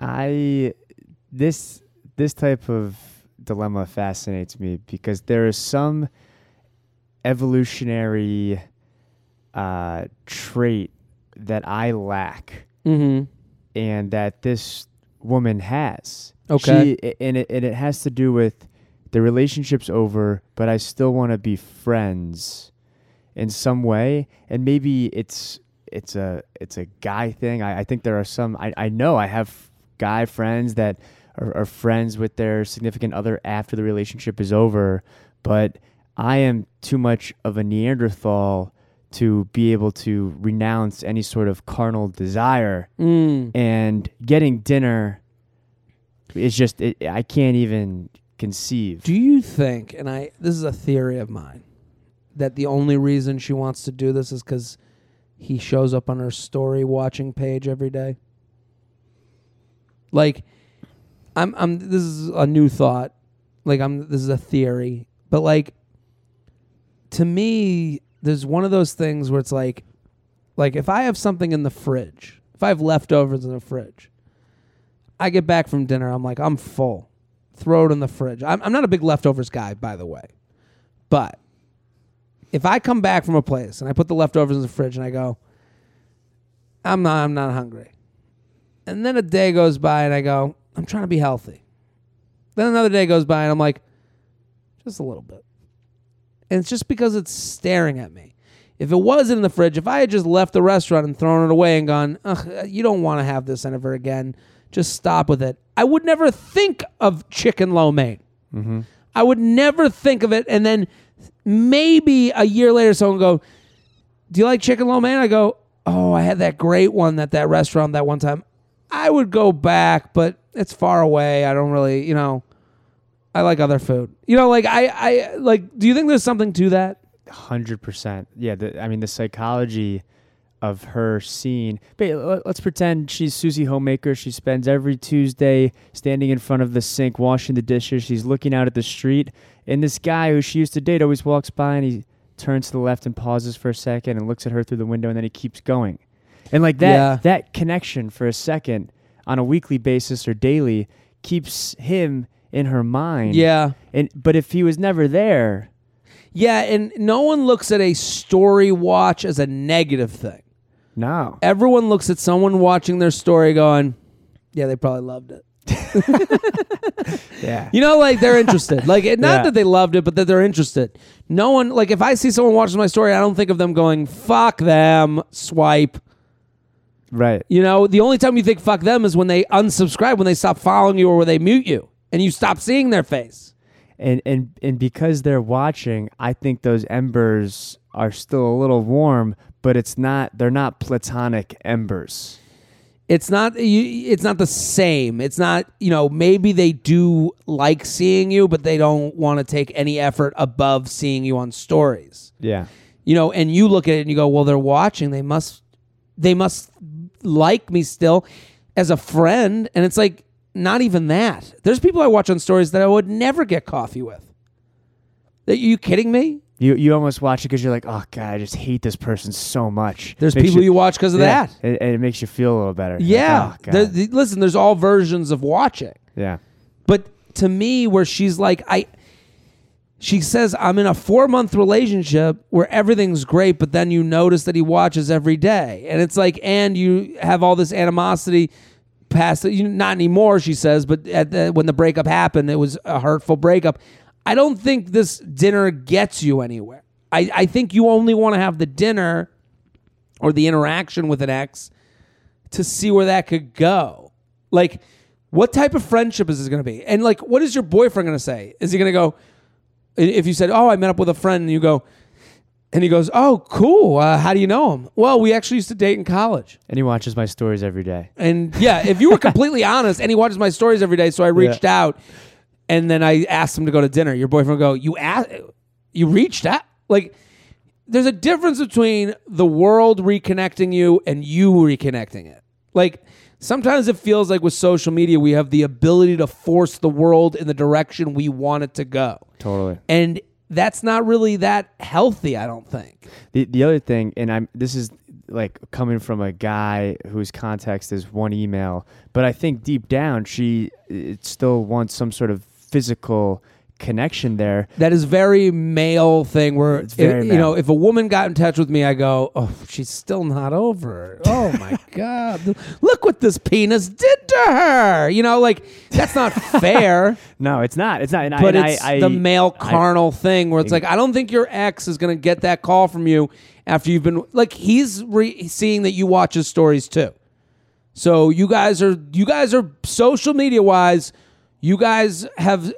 B: I this this type of dilemma fascinates me because there is some evolutionary uh, trait that I lack
A: Mm-hmm.
B: And that this woman has.
A: Okay.
B: She, and it and it has to do with the relationship's over, but I still want to be friends in some way. And maybe it's it's a it's a guy thing. I, I think there are some I, I know I have guy friends that are, are friends with their significant other after the relationship is over, but I am too much of a Neanderthal to be able to renounce any sort of carnal desire
A: Mm.
B: and getting dinner is just it, I can't even conceive.
A: Do you think, and I this is a theory of mine, that the only reason she wants to do this is because he shows up on her story watching page every day? Like, I'm I'm this is a new thought. Like I'm this is a theory, but like to me, there's one of those things where it's like, like if I have something in the fridge, if I have leftovers in the fridge, I get back from dinner, I'm like I'm full throw it in the fridge. I'm, I'm not a big leftovers guy, by the way. But if I come back from a place and I put the leftovers in the fridge and I go, I'm not, I'm not hungry. And then a day goes by and I go, I'm trying to be healthy. Then another day goes by and I'm like, just a little bit. And it's just because it's staring at me. if it wasn't in the fridge, if I had just left the restaurant and thrown it away and gone, Ugh, you don't want to have this ever again, just stop with it. I would never think of chicken lo mein. Mm-hmm. I would never think of it. And then maybe a year later, someone go, "Do you like chicken lo mein?" I go, "Oh, I had that great one at that restaurant that one time." I would go back, but it's far away. I don't really, you know. I like other food. You know, like I, I like. Do you think there's something to that?
B: Hundred percent. Yeah. The, I mean, the psychology of her scene. But let- let's pretend she's Susie Homemaker. She spends every Tuesday standing in front of the sink washing the dishes. She's looking out at the street, and this guy who she used to date always walks by and he turns to the left and pauses for a second and looks at her through the window, and then he keeps going. And like that,
A: Yeah.
B: that connection for a second on a weekly basis or daily keeps him in her mind.
A: Yeah.
B: And but if he was never there,
A: Yeah, and no one looks at a story watch as a negative thing.
B: no.
A: Everyone looks at someone watching their story going, yeah, they probably loved it.
B: Yeah.
A: You know, like they're interested. like, it- not
B: Yeah.
A: that they loved it, but that they're interested. No one, like, if I see someone watching my story, I don't think of them going, fuck them, swipe.
B: Right.
A: You know, the only time you think fuck them is when they unsubscribe, when they stop following you or when they mute you and you stop seeing their face.
B: and and and because they're watching, I think those embers are still a little warm, but it's not. They're not platonic embers.
A: it's not you, it's not the same it's not you know maybe they do like seeing you but they don't want to take any effort above seeing you on stories
B: Yeah.
A: you know and you look at it and you go well they're watching they must they must like me still as a friend and it's like not even that there's people i watch on stories that i would never get coffee with are you kidding me
B: You you almost watch it because you're like, oh god, I just hate this person so much.
A: there's people you, watch because of
B: yeah,
A: that
B: and, and it makes you feel a little better. You're like,
A: yeah
B: oh.
A: There- the- listen there's all versions of watching
B: yeah.
A: But to me, where she's like, I, she says, I'm in a four month relationship where everything's great, but then you notice that he watches every day. And it's like, and you have all this animosity past, you not anymore, she says, but the, when the breakup happened, it was a hurtful breakup. I don't think this dinner gets you anywhere. I, I think you only want to have the dinner or the interaction with an ex to see where that could go. Like, what type of friendship is this going to be? And like, what is your boyfriend going to say? Is he going to go? If you said, "Oh, I met up with a friend," and you go, and he goes, "Oh, cool. Uh, how do you know him?" Well, we actually used to date in college.
B: And he watches my stories every day.
A: And yeah, if you were completely honest, and he watches my stories every day, so I reached out, and then I asked him to go to dinner. Your boyfriend would go, "You asked, you reached out." Like, there's a difference between the world reconnecting you and you reconnecting it. Like, sometimes it feels like with social media, we have the ability to force the world in the direction we want it to go,
B: Totally.
A: and that's not really that healthy. I don't think.
B: The the other thing, and I'm this is like coming from a guy whose context is one email, but I think deep down she it still wants some sort of physical connection there.
A: That is very male thing where
B: It's very
A: if, you know if a woman got in touch with me, I go, "Oh, she's still not over." Oh my god! Look what this penis did to her. You know, like that's not fair.
B: No, it's not. It's not. And
A: but
B: I,
A: it's
B: I,
A: the male
B: I-
A: carnal thing where it's like I don't think your ex is going to get that call from you after you've been like he's re- seeing that you watch his stories too. So you guys are you guys are social media wise, you guys have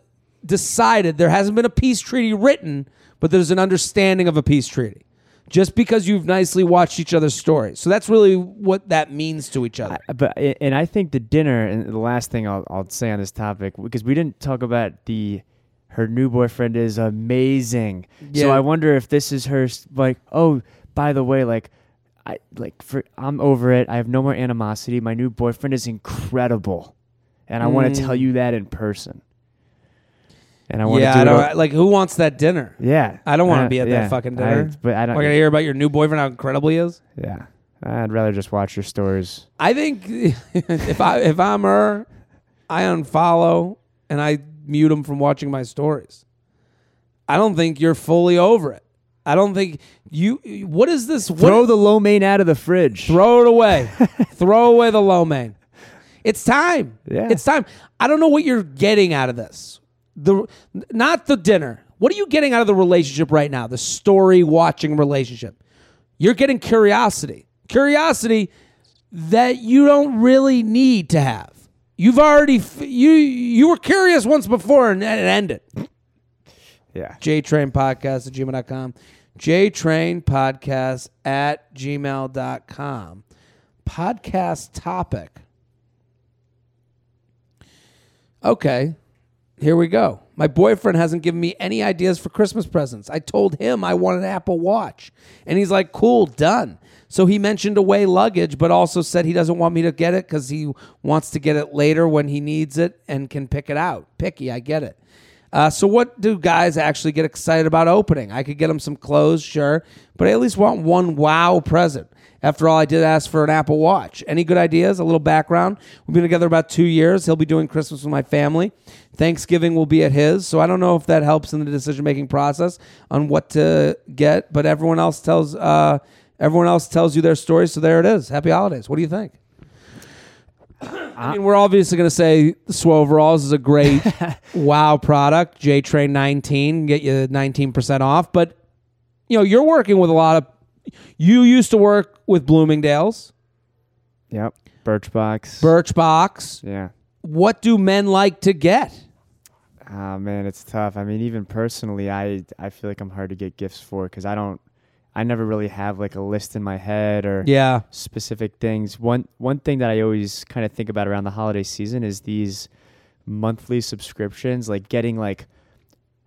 A: decided there hasn't been a peace treaty written, but there's an understanding of a peace treaty. Just because you've nicely watched each other's stories. So that's really what that means to each other.
B: but and I think the dinner and the last thing I'll I'll say on this topic because we didn't talk about the her new boyfriend is amazing. So I wonder if this is her like oh by the way like I like for I'm over it. I have no more animosity. My new boyfriend is incredible. And I want to tell
A: Mm.
B: you that in person. And I want
A: yeah,
B: to
A: I
B: do it.
A: don't, like who wants that dinner?
B: yeah.
A: I don't want to
B: Uh,
A: be at
B: yeah.
A: that fucking
B: I-
A: dinner.
B: but I don't
A: We're gonna hear about your new boyfriend how incredible he is.
B: Yeah. I'd rather just watch your stories.
A: I think if I if I'm her, I unfollow and I mute him from watching my stories. I don't think you're fully over it. I don't think you. What is this? What,
B: Throw the lo mein out of the fridge.
A: throw it away. throw away the lo mein. It's time.
B: Yeah.
A: It's time. I don't know what you're getting out of this. The not the dinner. What are you getting out of the relationship right now? The story watching relationship. You're getting curiosity. Curiosity that you don't really need to have. You've already f- you you were curious once before and it ended.
B: Yeah.
A: JTrain Podcast at gmail.com. JTrain Podcast at gmail.com. Podcast topic. Okay, here we go. My boyfriend hasn't given me any ideas for Christmas presents. I told him I want an Apple Watch, and he's like, cool, done. So he mentioned away luggage, but also said he doesn't want me to get it because he wants to get it later when he needs it and can pick it out. Picky, I get it. Uh, so what do guys actually get excited about opening? I could get them some clothes, sure, but I at least want one wow present. After all, I did ask for an Apple Watch. Any good ideas? A little background. We've been together about two years. He'll be doing Christmas with my family. Thanksgiving will be at his. So I don't know if that helps in the decision making process on what to get. But everyone else tells uh, everyone else tells you their stories. So there it is. Happy holidays. What do you think? I mean, we're obviously going to say Swoveralls is a great wow product. J Train 19 get you 19% off. But you know, you're working with a lot of. You used to work with Bloomingdale's,
B: Yep. Birchbox.
A: Birchbox.
B: yeah.
A: What do men like to get?
B: Ah man, it's tough. I mean, even personally, I I feel like I'm hard to get gifts for because I don't, I never really have like a list in my head or
A: Yeah.
B: specific things. One one thing that I always kind of think about around the holiday season is these monthly subscriptions, like getting like,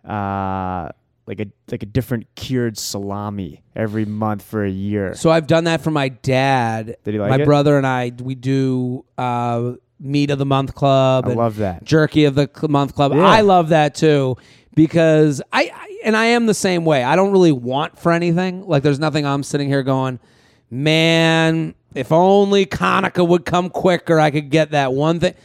B: uh, like a like a different cured salami every month for a year.
A: So I've done that for my dad.
B: Did he like
A: my
B: it?
A: brother and I, we do uh, meat of the month club.
B: I
A: and
B: love that.
A: jerky of the month club.
B: Yeah.
A: I love that too because I, I and I am the same way. I don't really want for anything. Like there's nothing I'm sitting here going, man, if only Hanukkah would come quicker, I could get that one thing.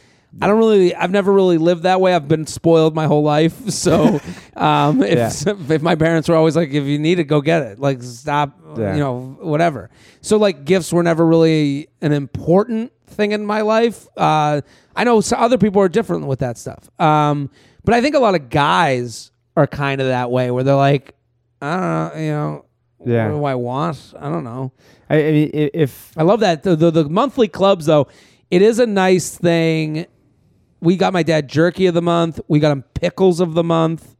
A: I don't really. I've never really lived that way. I've been spoiled my whole life. So, um, if if my parents were always like, "If you need it, go get it," like stop,
B: Yeah.
A: you know, whatever. So, like, gifts were never really an important thing in my life. Uh, I know other people are different with that stuff. Um, but I think a lot of guys are kind of that way, where they're like, I don't know, you know,
B: Yeah.
A: what do I want? I don't know.
B: I, I mean, if
A: I love that the, the the monthly clubs though. It is a nice thing. We got my dad jerky of the month. We got him pickles of the month.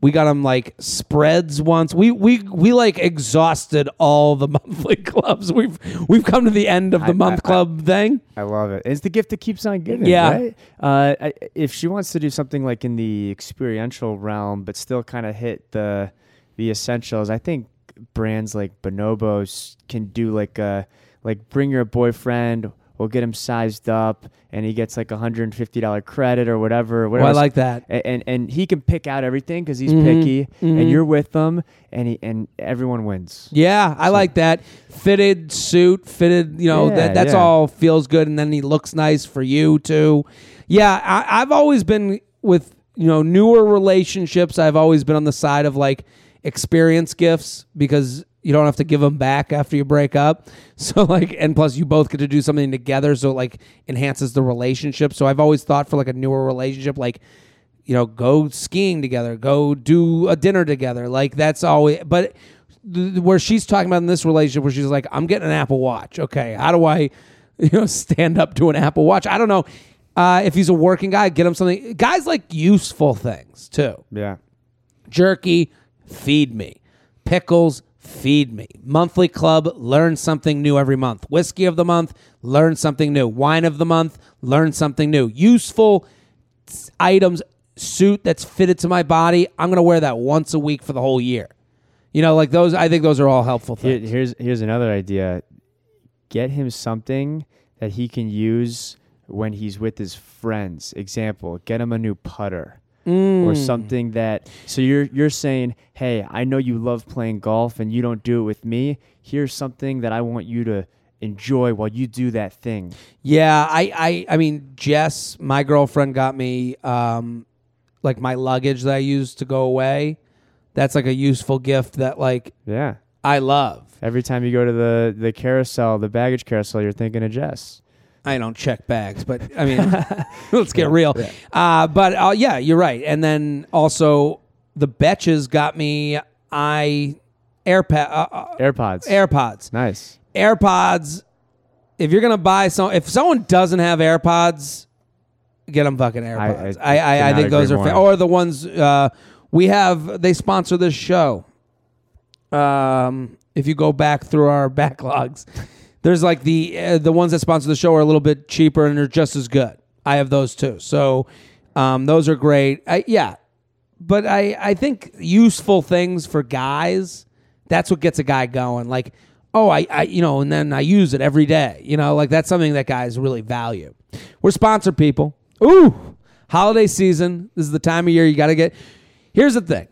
A: We got him like spreads once. We we we like exhausted all the monthly clubs. We've we've come to the end of the
B: I-
A: month
B: I-
A: club thing.
B: I love it. It's the gift that keeps on giving.
A: Yeah.
B: Right? Uh, I, if she wants to do something like in the experiential realm, but still kind of hit the the essentials, I think brands like Bonobos can do like a like bring your boyfriend. We'll get him sized up, and he gets like a hundred and fifty dollar credit or whatever.
A: Oh,
B: whatever
A: I like that.
B: and and, and he can pick out everything because he's
A: Mhm,
B: picky,
A: mhm.
B: and you're with them, and he and everyone wins.
A: Yeah, I like that. Fitted suit, fitted, you know,
B: Yeah,
A: that that's
B: yeah.
A: all feels good and then he looks nice for you too. Yeah, I, I've always been with, you know, newer relationships, I've always been on the side of like experience gifts because you don't have to give them back after you break up. So like and plus you both get to do something together so it like enhances the relationship. So I've always thought for like a newer relationship like you know, go skiing together, go do a dinner together. Like that's always, but th- where she's talking about in this relationship, where she's like, I'm getting an Apple Watch. Okay, how do I, you know, stand up to an Apple Watch? I don't know. Uh, if he's a working guy, get him something. Guys like useful things too.
B: Yeah.
A: Jerky, feed me. Pickles, feed me. Monthly club, learn something new every month. Whiskey of the month, learn something new. Wine of the month, learn something new. Useful items, suit that's fitted to my body. I'm going to wear that once a week for the whole year. You know, like those, I think those are all helpful
B: Here,
A: things.
B: here's here's another idea. Get him something that he can use when he's with his friends. Example: get him a new putter
A: Mm.
B: or something that. So you're you're saying, hey, I know you love playing golf and you don't do it with me. Here's something that I want you to enjoy while you do that thing.
A: Yeah, I, I, I mean, Jess, my girlfriend, got me um, like my luggage that I use to go away. That's like a useful gift that like
B: Yeah.
A: I love.
B: Every time you go to the the carousel, the baggage carousel, you're thinking of Jess.
A: I don't check bags, but I mean, let's get real. Uh, but uh, yeah, you're right. And then also, the Betches got me. I AirPod, uh, uh,
B: AirPods.
A: AirPods.
B: nice.
A: AirPods. If you're gonna buy some, if someone doesn't have AirPods, get them fucking AirPods. I I, I,
B: could not
A: think those are fa- or the ones uh, we have. They sponsor this show. Um, if you go back through our backlogs, there's like the uh, the ones that sponsor the show are a little bit cheaper and they're just as good. I have those too, so um, those are great. I, yeah, but I I think useful things for guys. That's what gets a guy going. Like, oh, I, I you know, and then I use it every day. You know, like that's something that guys really value. We're sponsored people. Ooh, holiday season. This is the time of year you got to get. Here's the thing.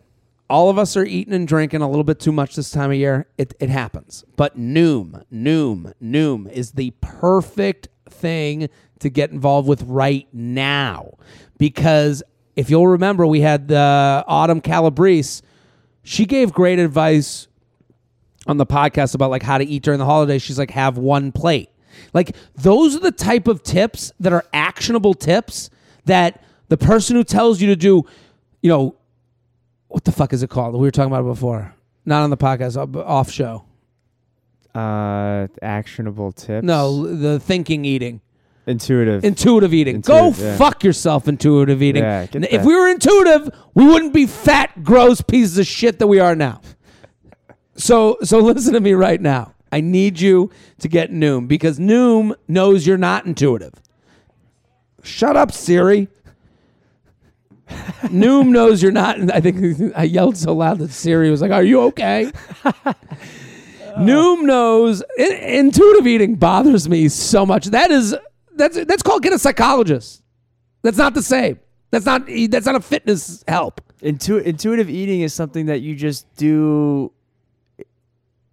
A: All of us are eating and drinking a little bit too much this time of year. It, it happens. But Noom, Noom, Noom is the perfect thing to get involved with right now. Because if you'll remember, we had the Autumn Calabrese. She gave great advice on the podcast about like how to eat during the holidays. She's like, have one plate. Like those are the type of tips that are actionable tips that the person who tells you to do, you know, what the fuck is it called? We were talking about it before. Not on the podcast, off- off show.
B: Uh, actionable tips.
A: No, the thinking eating.
B: Intuitive.
A: Intuitive eating.
B: Intuitive,
A: Go
B: yeah.
A: fuck yourself, intuitive eating.
B: Yeah,
A: if
B: that.
A: we were intuitive, we wouldn't be fat, gross pieces of shit that we are now. So, so listen to me right now. I need you to get Noom because Noom knows you're not intuitive. Shut up, Siri. Noom knows you're not. I think I yelled so loud that Siri was like, "Are you okay?" Noom knows in- intuitive eating bothers me so much. That is that's that's called get a psychologist. That's not the same. That's not that's not a fitness help.
B: Intu- intuitive eating is something that you just do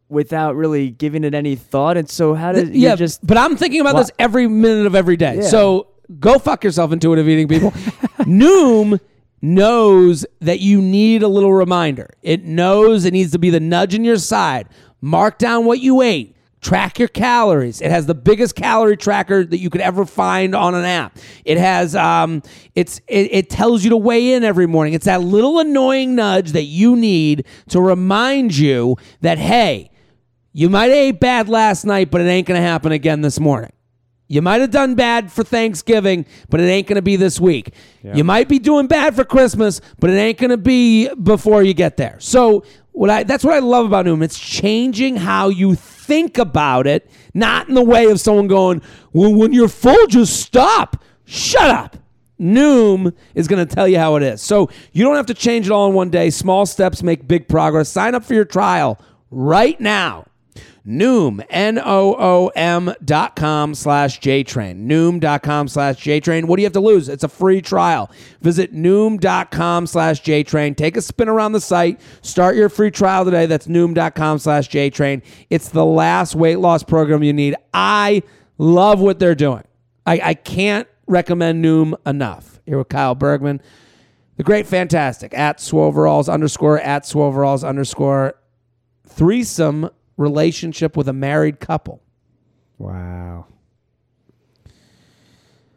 B: without really giving it any thought. And so, how does
A: yeah,
B: you just
A: but I'm thinking about this every minute of every day.
B: Yeah.
A: So go fuck yourself, intuitive eating people. Noom knows that you need a little reminder. It knows it needs to be the nudge in your side. Mark down what you ate. Track your calories. It has the biggest calorie tracker that you could ever find on an app. It has um, it's it, it tells you to weigh in every morning. It's that little annoying nudge that you need to remind you that hey, you might have ate bad last night, but it ain't gonna happen again this morning. You might have done bad for Thanksgiving, but it ain't going to be this week. You might be doing bad for Christmas, but it ain't going to be before you get there. So, what I that's what I love about Noom. It's changing how you think about it, not in the way of someone going, "Well, when you're full, just stop." Shut up. Noom is going to tell you how it is. So, you don't have to change it all in one day. Small steps make big progress. Sign up for your trial right now. Noom, N-O-O-M dot com slash JTrain. Noom dot com slash JTrain. What do you have to lose? It's a free trial. Visit Noom dot com slash JTrain. Take a spin around the site. Start your free trial today. That's Noom dot com slash JTrain. It's the last weight loss program you need. I love what they're doing. I, I can't recommend Noom enough. Here with Kyle Bergman. The great fantastic at Swoveralls underscore at Swoveralls underscore threesome relationship with a married couple.
B: wow?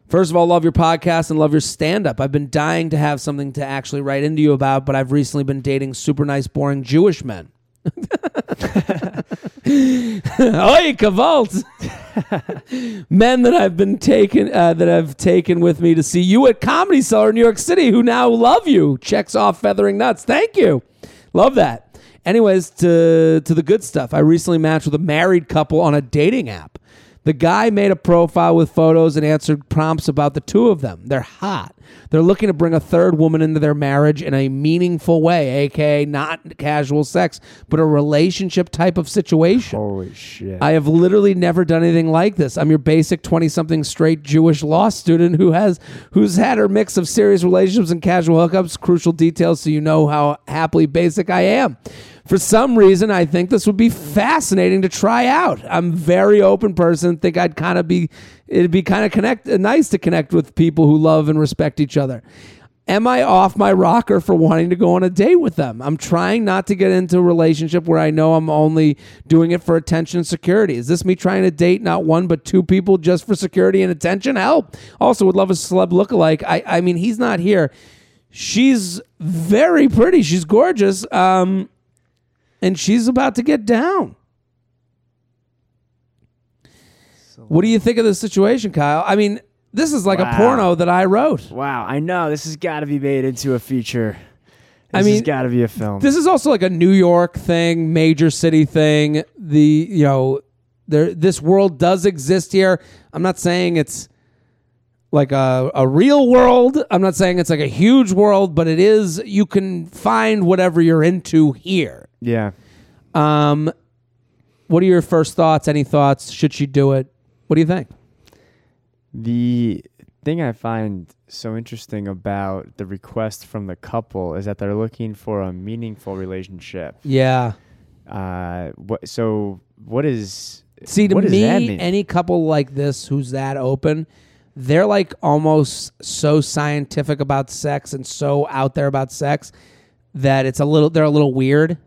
A: First of all, love your podcast and love your stand up. I've been dying to have something to actually write into you about, but I've recently been dating super nice, boring Jewish men. Oi, gevalt! men that I've been taken, uh, that I've taken with me to see you at Comedy Cellar in New York City, who now love you. Checks off feathering nuts. Thank you. Love that. Anyways, to to the good stuff. I recently matched with a married couple on a dating app. The guy made a profile with photos and answered prompts about the two of them. They're hot. They're looking to bring a third woman into their marriage in a meaningful way, aka not casual sex, but a relationship type of situation.
B: Holy shit!
A: I have literally never done anything like this. I'm your basic 20 something straight Jewish law student who has who's had her mix of serious relationships and casual hookups, crucial details so you know how happily basic I am. For some reason, I think this would be fascinating to try out. I'm very open person. Think I'd kind of be it'd be kind of connect nice to connect with people who love and respect each other. Am I off my rocker for wanting to go on a date with them? I'm trying not to get into a relationship where I know I'm only doing it for attention and security. Is this me trying to date not one but two people just for security and attention? Help. Also, would love a celeb lookalike. I, I mean, he's not here. She's very pretty. She's gorgeous. Um, and she's about to get down. What do you think of this situation, Kyle? I mean, this is like a porno that I wrote.
B: Wow, I know this has got to be made into a feature.
A: I
B: This
A: mean,
B: has got to be a film.
A: This is also like a New York thing, major city thing. The you know, there this world does exist here. I'm not saying it's like a, a real world. I'm not saying it's like a huge world, but it is you can find whatever you're into here.
B: Yeah.
A: Um what are your first thoughts? Any thoughts? Should she do it? What do you think?
B: The thing I find so interesting about the request from the couple is that they're looking for a meaningful relationship.
A: Yeah.
B: Uh, what? So what is?
A: See, to me, any couple like this who's that open, they're like almost so scientific about sex and so out there about sex that it's a little they're a little weird.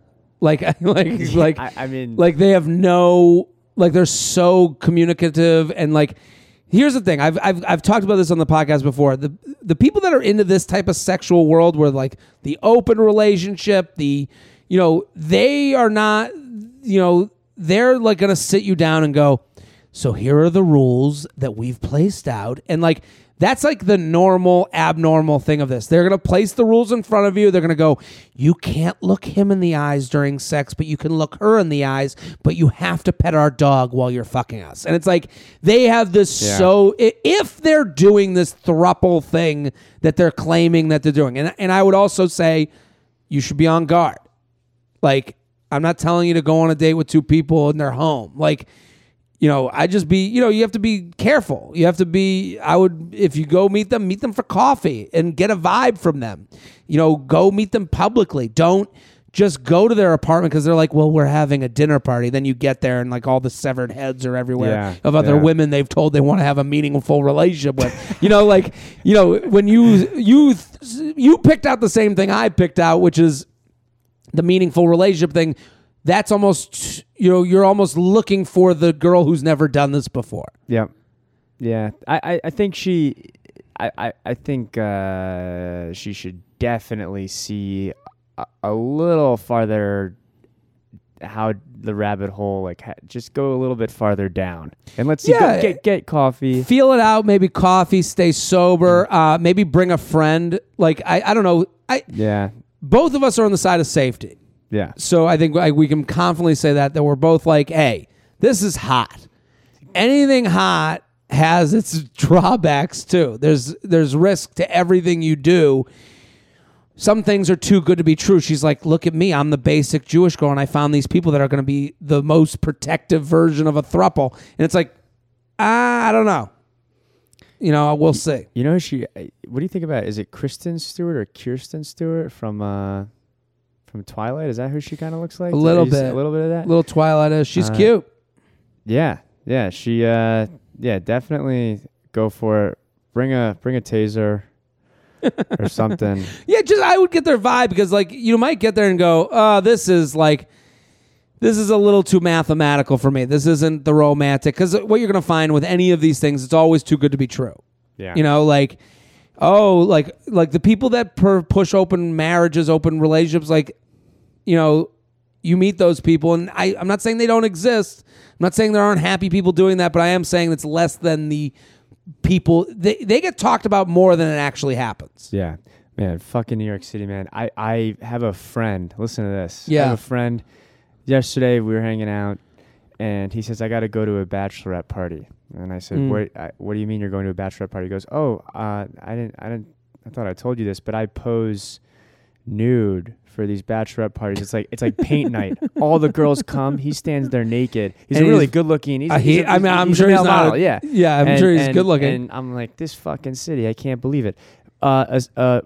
A: Like like like
B: I, I mean,
A: like they have no like they're so communicative and like here's the thing. I've, I've I've talked about this on the podcast before. The the people that are into this type of sexual world where like the open relationship the you know they are not you know they're like gonna sit you down and go so here are the rules that we've placed out. And like that's like the normal abnormal thing of this. They're gonna place the rules in front of you. They're gonna go you can't look him in the eyes during sex but you can look her in the eyes but you have to pet our dog while you're fucking us. And it's like they have this
B: Yeah.
A: so if they're doing this thruple thing that they're claiming that they're doing and, and i would also say you should be on guard. Like i'm not telling you to go on a date with two people in their home. Like you know i just be you know you have to be careful. You have to be i would if you go meet them meet them for coffee and get a vibe from them. You know go meet them publicly. Don't just go to their apartment because they're like well we're having a dinner party. Then you get there and like all the severed heads are everywhere
B: Yeah,
A: of other
B: yeah.
A: women they've told they want to have a meaningful relationship with. You know like you know when you you you picked out the same thing i picked out which is the meaningful relationship thing that's almost you know you're almost looking for the girl who's never done this before.
B: Yeah, yeah. I, I, I think she, I, I, I think uh, she should definitely see a, a little farther how the rabbit hole like ha- just go a little bit farther down. And let's see go-
A: Yeah.
B: get get coffee.
A: Feel it out maybe coffee stay sober uh, maybe bring a friend. Like I, I don't know. I
B: yeah.
A: both of us are on the side of safety
B: yeah.
A: So i think like, we can confidently say that that we're both like hey this is hot. Anything hot has its drawbacks too. There's there's risk to everything you do. Some things are too good to be true. She's like look at me. I'm the basic jewish girl and i found these people that are going to be the most protective version of a thruple. And it's like ah, i don't know. You know we'll see.
B: You know she? uh, What do you think about? Is it Kristen Stewart or Kirsten Stewart from uh from Twilight? Is that who she kind of looks like?
A: A little bit.
B: A little bit of that.
A: little twilight is she's
B: Uh,
A: cute
B: Yeah, yeah. She uh yeah definitely go for it. Bring a bring a taser or something.
A: Yeah, just I would get their vibe because like you might get there and go, "Oh, this is like this is a little too mathematical for me. This isn't the romantic." Cuz what you're going to find with any of these things, it's always too good to be true.
B: Yeah.
A: You know, like oh, like like the people that per push open marriages, open relationships like you know, you meet those people and I I'm not saying they don't exist. I'm not saying there aren't happy people doing that, but I am saying it's less than the people they they get talked about more than it actually happens.
B: Yeah. Man, fucking New York City, man. I, I have a friend. Listen to this. I
A: Yeah.
B: have a friend. Yesterday we were hanging out and he says, I got to go to a bachelorette party. And I said,
A: Mm.
B: what, I, what do you mean you're going to a bachelorette party? He goes, Oh, uh, I didn't, I didn't, I thought I told you this, but I pose nude for these bachelorette parties. It's like, it's like paint night. All the girls come. He stands there naked. He's
A: And
B: really
A: he's-
B: good looking. He's,
A: Uh,
B: he's
A: he-
B: a-
A: I mean, I'm
B: a
A: sure he's not a-
B: model. yeah.
A: Yeah, I'm
B: And-
A: sure he's
B: and-
A: good looking.
B: And I'm like, this fucking city, I can't believe it. Uh, as a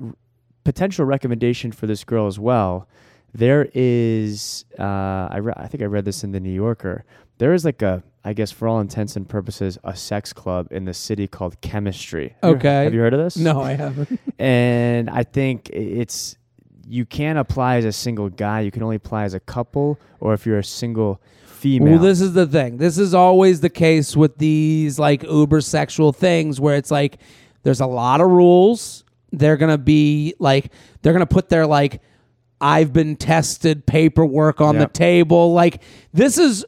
B: potential recommendation for this girl as well, there is, uh, I, re- I think I read this in the New Yorker. There is like a, I guess for all intents and purposes, a sex club in the city called Chemistry. Have you-
A: Okay.
B: have you heard of this?
A: no, I haven't.
B: And I think it's you can't apply as a single guy. You can only apply as a couple, or if you're a single female.
A: Well, this is the thing. This is always the case with these like uber sexual things where it's like there's a lot of rules. They're gonna be like they're gonna put their like I've been tested paperwork on the table. Like this is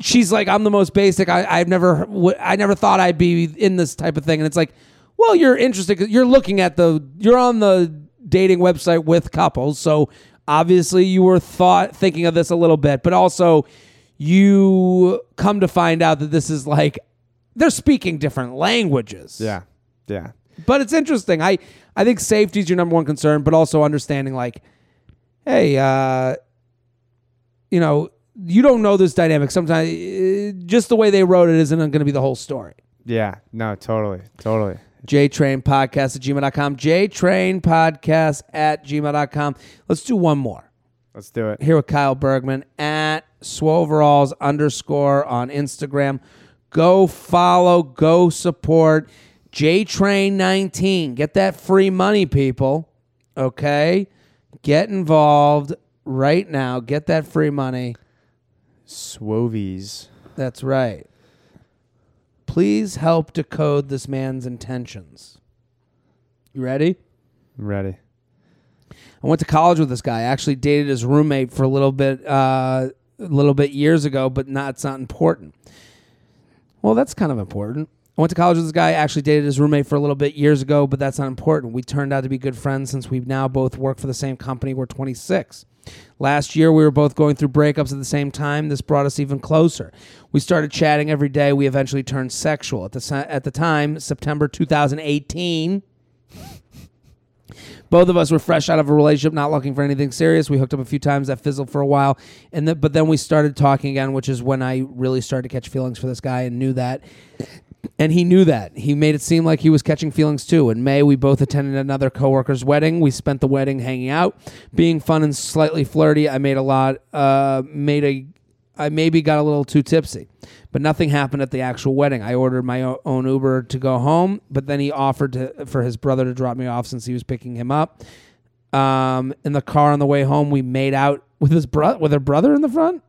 A: she's like I'm the most basic. I I've never I never thought I'd be in this type of thing and it's like, well, you're interested. you're looking at the you're on the dating website with couples. So obviously you were thought thinking of this a little bit, but also you come to find out that this is like they're speaking different languages.
B: Yeah. Yeah.
A: But it's interesting. I I think safety is your number one concern, but also understanding like, hey, uh, you know, you don't know this dynamic. Sometimes uh, just the way they wrote it isn't going to be the whole story.
B: Yeah. No, totally. Totally.
A: JTrain Podcast at gmail.com. JTrain Podcast at gmail.com. Let's do one more.
B: Let's do it.
A: Here with Kyle Bergman at Swoveralls underscore on Instagram. Go follow, go support JTrain19. Get that free money, people. Okay? Get involved right now. Get that free money.
B: Swovies.
A: That's right. Please help decode this man's intentions. You ready?
B: I'm ready.
A: I went to college with this guy. I actually dated his roommate for a little bit, uh, a little bit years ago, but not. It's not important. Well, that's kind of important. I went to college with this guy. Actually dated his roommate for a little bit years ago, but that's not important. We turned out to be good friends since we've now both worked for the same company. We're 26. Last year, we were both going through breakups at the same time. This brought us even closer. We started chatting every day. We eventually turned sexual. At the at the time, September 2018. Both of us were fresh out of a relationship, not looking for anything serious. We hooked up a few times, that fizzled for a while, and th- but then we started talking again, which is when I really started to catch feelings for this guy and knew that. And he knew that. He made it seem like he was catching feelings too. In May, we both attended another coworker's wedding. We spent the wedding hanging out, being fun and slightly flirty. I made a lot, uh, made a, I maybe got a little too tipsy, but nothing happened at the actual wedding. I ordered my own Uber to go home, but then he offered to, for his brother to drop me off since he was picking him up. Um, in the car on the way home, we made out with his bro- with her brother in the front.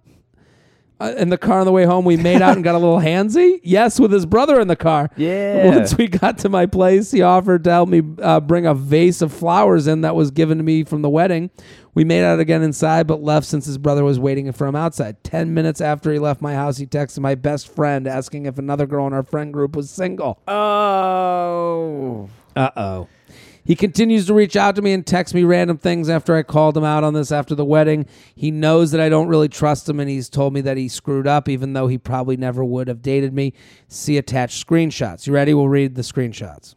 A: Uh, in the car on the way home, we made out and got a little handsy. Yes, with his brother in the car.
B: Yeah.
A: Once we got to my place, he offered to help me uh, bring a vase of flowers in that was given to me from the wedding. We made out again inside, but left since his brother was waiting for him outside. Ten minutes after he left my house, he texted my best friend asking if another girl in our friend group was single.
B: Oh.
A: Uh oh. He continues to reach out to me and text me random things after I called him out on this after the wedding. He knows that I don't really trust him and he's told me that he screwed up, even though he probably never would have dated me. See attached screenshots. You ready? We'll read the screenshots.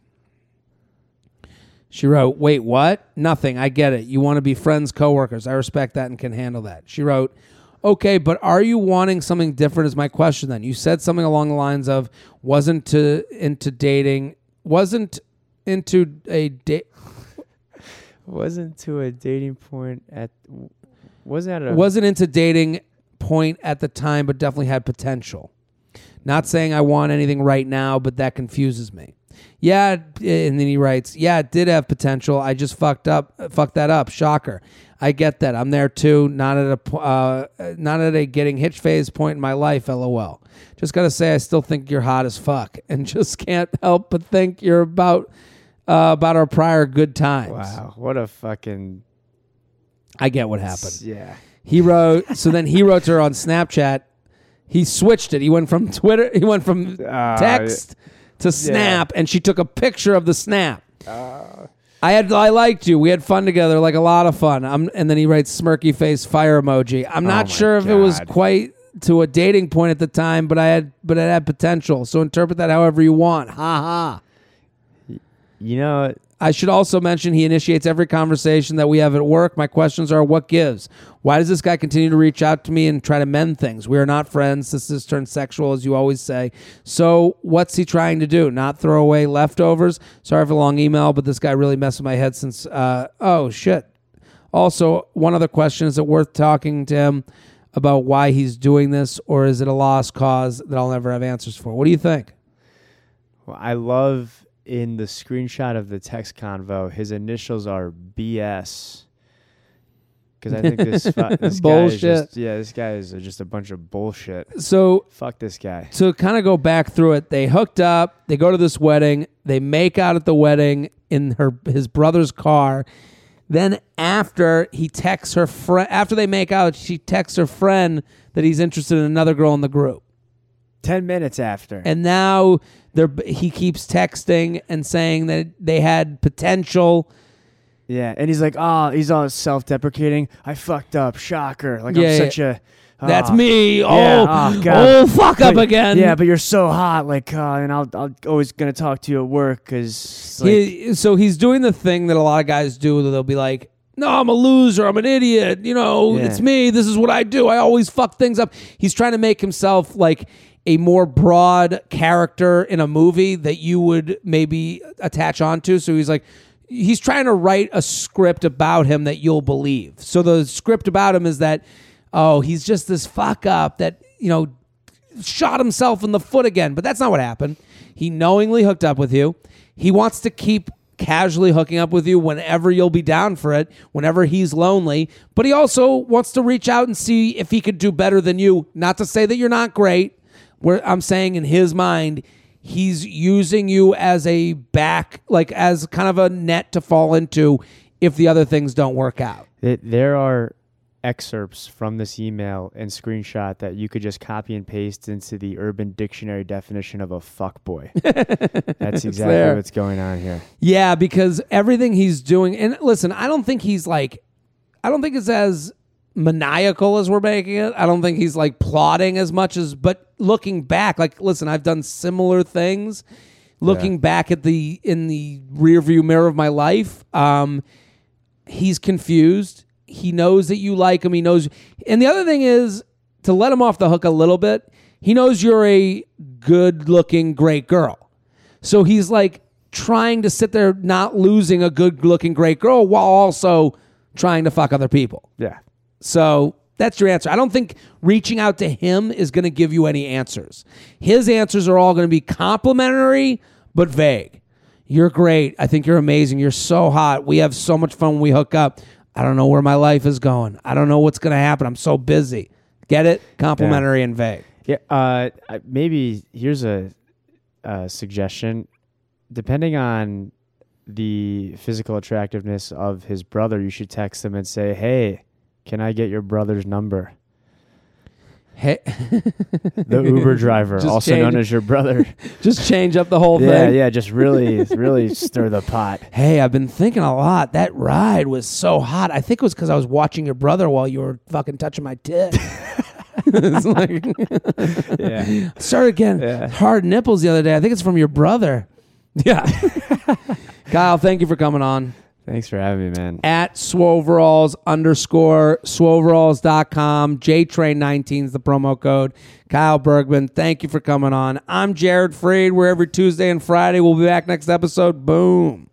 A: She wrote, Wait, what? Nothing. I get it. You want to be friends, coworkers. I respect that and can handle that. She wrote, Okay, but are you wanting something different? Is my question then. You said something along the lines of wasn't to into dating, wasn't into a date,
B: Wasn't to a dating point at. Wasn't at a.
A: wasn't into dating point at the time, but definitely had potential. Not saying I want anything right now, but that confuses me. Yeah, and then he writes, "Yeah, it did have potential. I just fucked up, fucked that up. Shocker. I get that. I'm there too. Not at a, uh, not at a getting hitch phase point in my life. LOL. Just gotta say, I still think you're hot as fuck, and just can't help but think you're about, uh, about our prior good times.
B: Wow. What a fucking.
A: I get what happened.
B: Yeah.
A: He wrote. So then he wrote to her on Snapchat. He switched it. He went from Twitter. He went from
B: Ah,
A: text to Snap, and she took a picture of the Snap. I had I liked you. We had fun together, like a lot of fun. I'm, and then he writes smirky face fire emoji. I'm not
B: my
A: sure if it was quite to a dating point at the time, but I had but it had potential. So interpret that however you want. Ha ha.
B: You know,
A: I should also mention he initiates every conversation that we have at work. My questions are what gives? Why does this guy continue to reach out to me and try to mend things? We are not friends. This has turned sexual, as you always say. So, what's he trying to do? Not throw away leftovers? Sorry for the long email, but this guy really messed with my head since. Uh, oh, shit. Also, one other question is it worth talking to him about why he's doing this, or is it a lost cause that I'll never have answers for? What do you think?
B: well, I love in the screenshot of the text convo, his initials are BS. Because I think this, fu- this guy is
A: Bullshit.
B: just, yeah, this guy is just a bunch of bullshit.
A: So,
B: Fuck this guy.
A: to kind of go back through it, they hooked up. They go to this wedding. They make out at the wedding in her his brother's car. Then after he texts her friend, after they make out, she texts her friend that he's interested in another girl in the group.
B: Ten minutes after.
A: And now they're he keeps texting and saying that they had potential.
B: yeah, and he's like, oh, he's all self-deprecating. I fucked up. Shocker. Like
A: Yeah,
B: I'm
A: yeah.
B: such a.
A: That's
B: ah."
A: me.
B: Yeah,
A: Oh,
B: oh,
A: oh, fuck up again.
B: Yeah, but you're so hot. Like, uh, and I'll, I'll always gonna talk to you at work because. Like,
A: He, so he's doing the thing that a lot of guys do. That they'll be like, "No, I'm a loser. I'm an idiot. You know,
B: Yeah.
A: it's me. This is what I do. I always fuck things up." He's trying to make himself like a more broad character in a movie that you would maybe attach onto. So he's like, he's trying to write a script about him that you'll believe. So the script about him is that, oh, he's just this fuck up that you know shot himself in the foot again. But that's not what happened. He knowingly hooked up with you. He wants to keep casually hooking up with you whenever you'll be down for it, whenever he's lonely. But he also wants to reach out and see if he could do better than you. Not to say that you're not great. Where I'm saying in his mind, he's using you as a back, like as kind of a net to fall into if the other things don't work out.
B: There are excerpts from this email and screenshot that you could just copy and paste into the Urban Dictionary definition of a fuckboy. That's exactly what's going on here.
A: Yeah, because everything he's doing, and listen, I don't think he's like, I don't think it's as maniacal as we're making it. I don't think he's like plotting as much as, but looking back, like, listen, I've done similar things. Looking back at the in the rearview mirror of my life, um, he's confused. He knows that you like him. He knows, and the other thing is to let him off the hook a little bit. He knows you're a good-looking, great girl. So he's like trying to sit there not losing a good looking great girl while also trying to fuck other people.
B: Yeah.
A: So that's your answer. I don't think reaching out to him is going to give you any answers. His answers are all going to be complimentary but vague. You're great. I think you're amazing. You're so hot. We have so much fun when we hook up. I don't know where my life is going. I don't know what's going to happen. I'm so busy. Get it? Complimentary and vague.
B: Yeah. Uh, maybe here's a, a suggestion. Depending on the physical attractiveness of his brother, you should text him and say, "Hey, can I get your brother's number?"
A: Hey,
B: The Uber driver,
A: Just
B: also
A: change-
B: known as your brother.
A: just change up the whole
B: yeah,
A: thing.
B: yeah. Yeah, just really, really stir the pot.
A: Hey, I've been thinking a lot. That ride was so hot. I think it was because I was watching your brother while you were fucking touching my tit. it's like
B: Yeah.
A: started getting
B: Yeah.
A: hard nipples the other day. I think it's from your brother. Yeah. Kyle, thank you for coming on.
B: Thanks for having me, man.
A: At Swoveralls underscore Swoveralls.com. JTrain19 is the promo code. Kyle Bergman, thank you for coming on. I'm Jared Freid. We're every Tuesday and Friday. We'll be back next episode. Boom.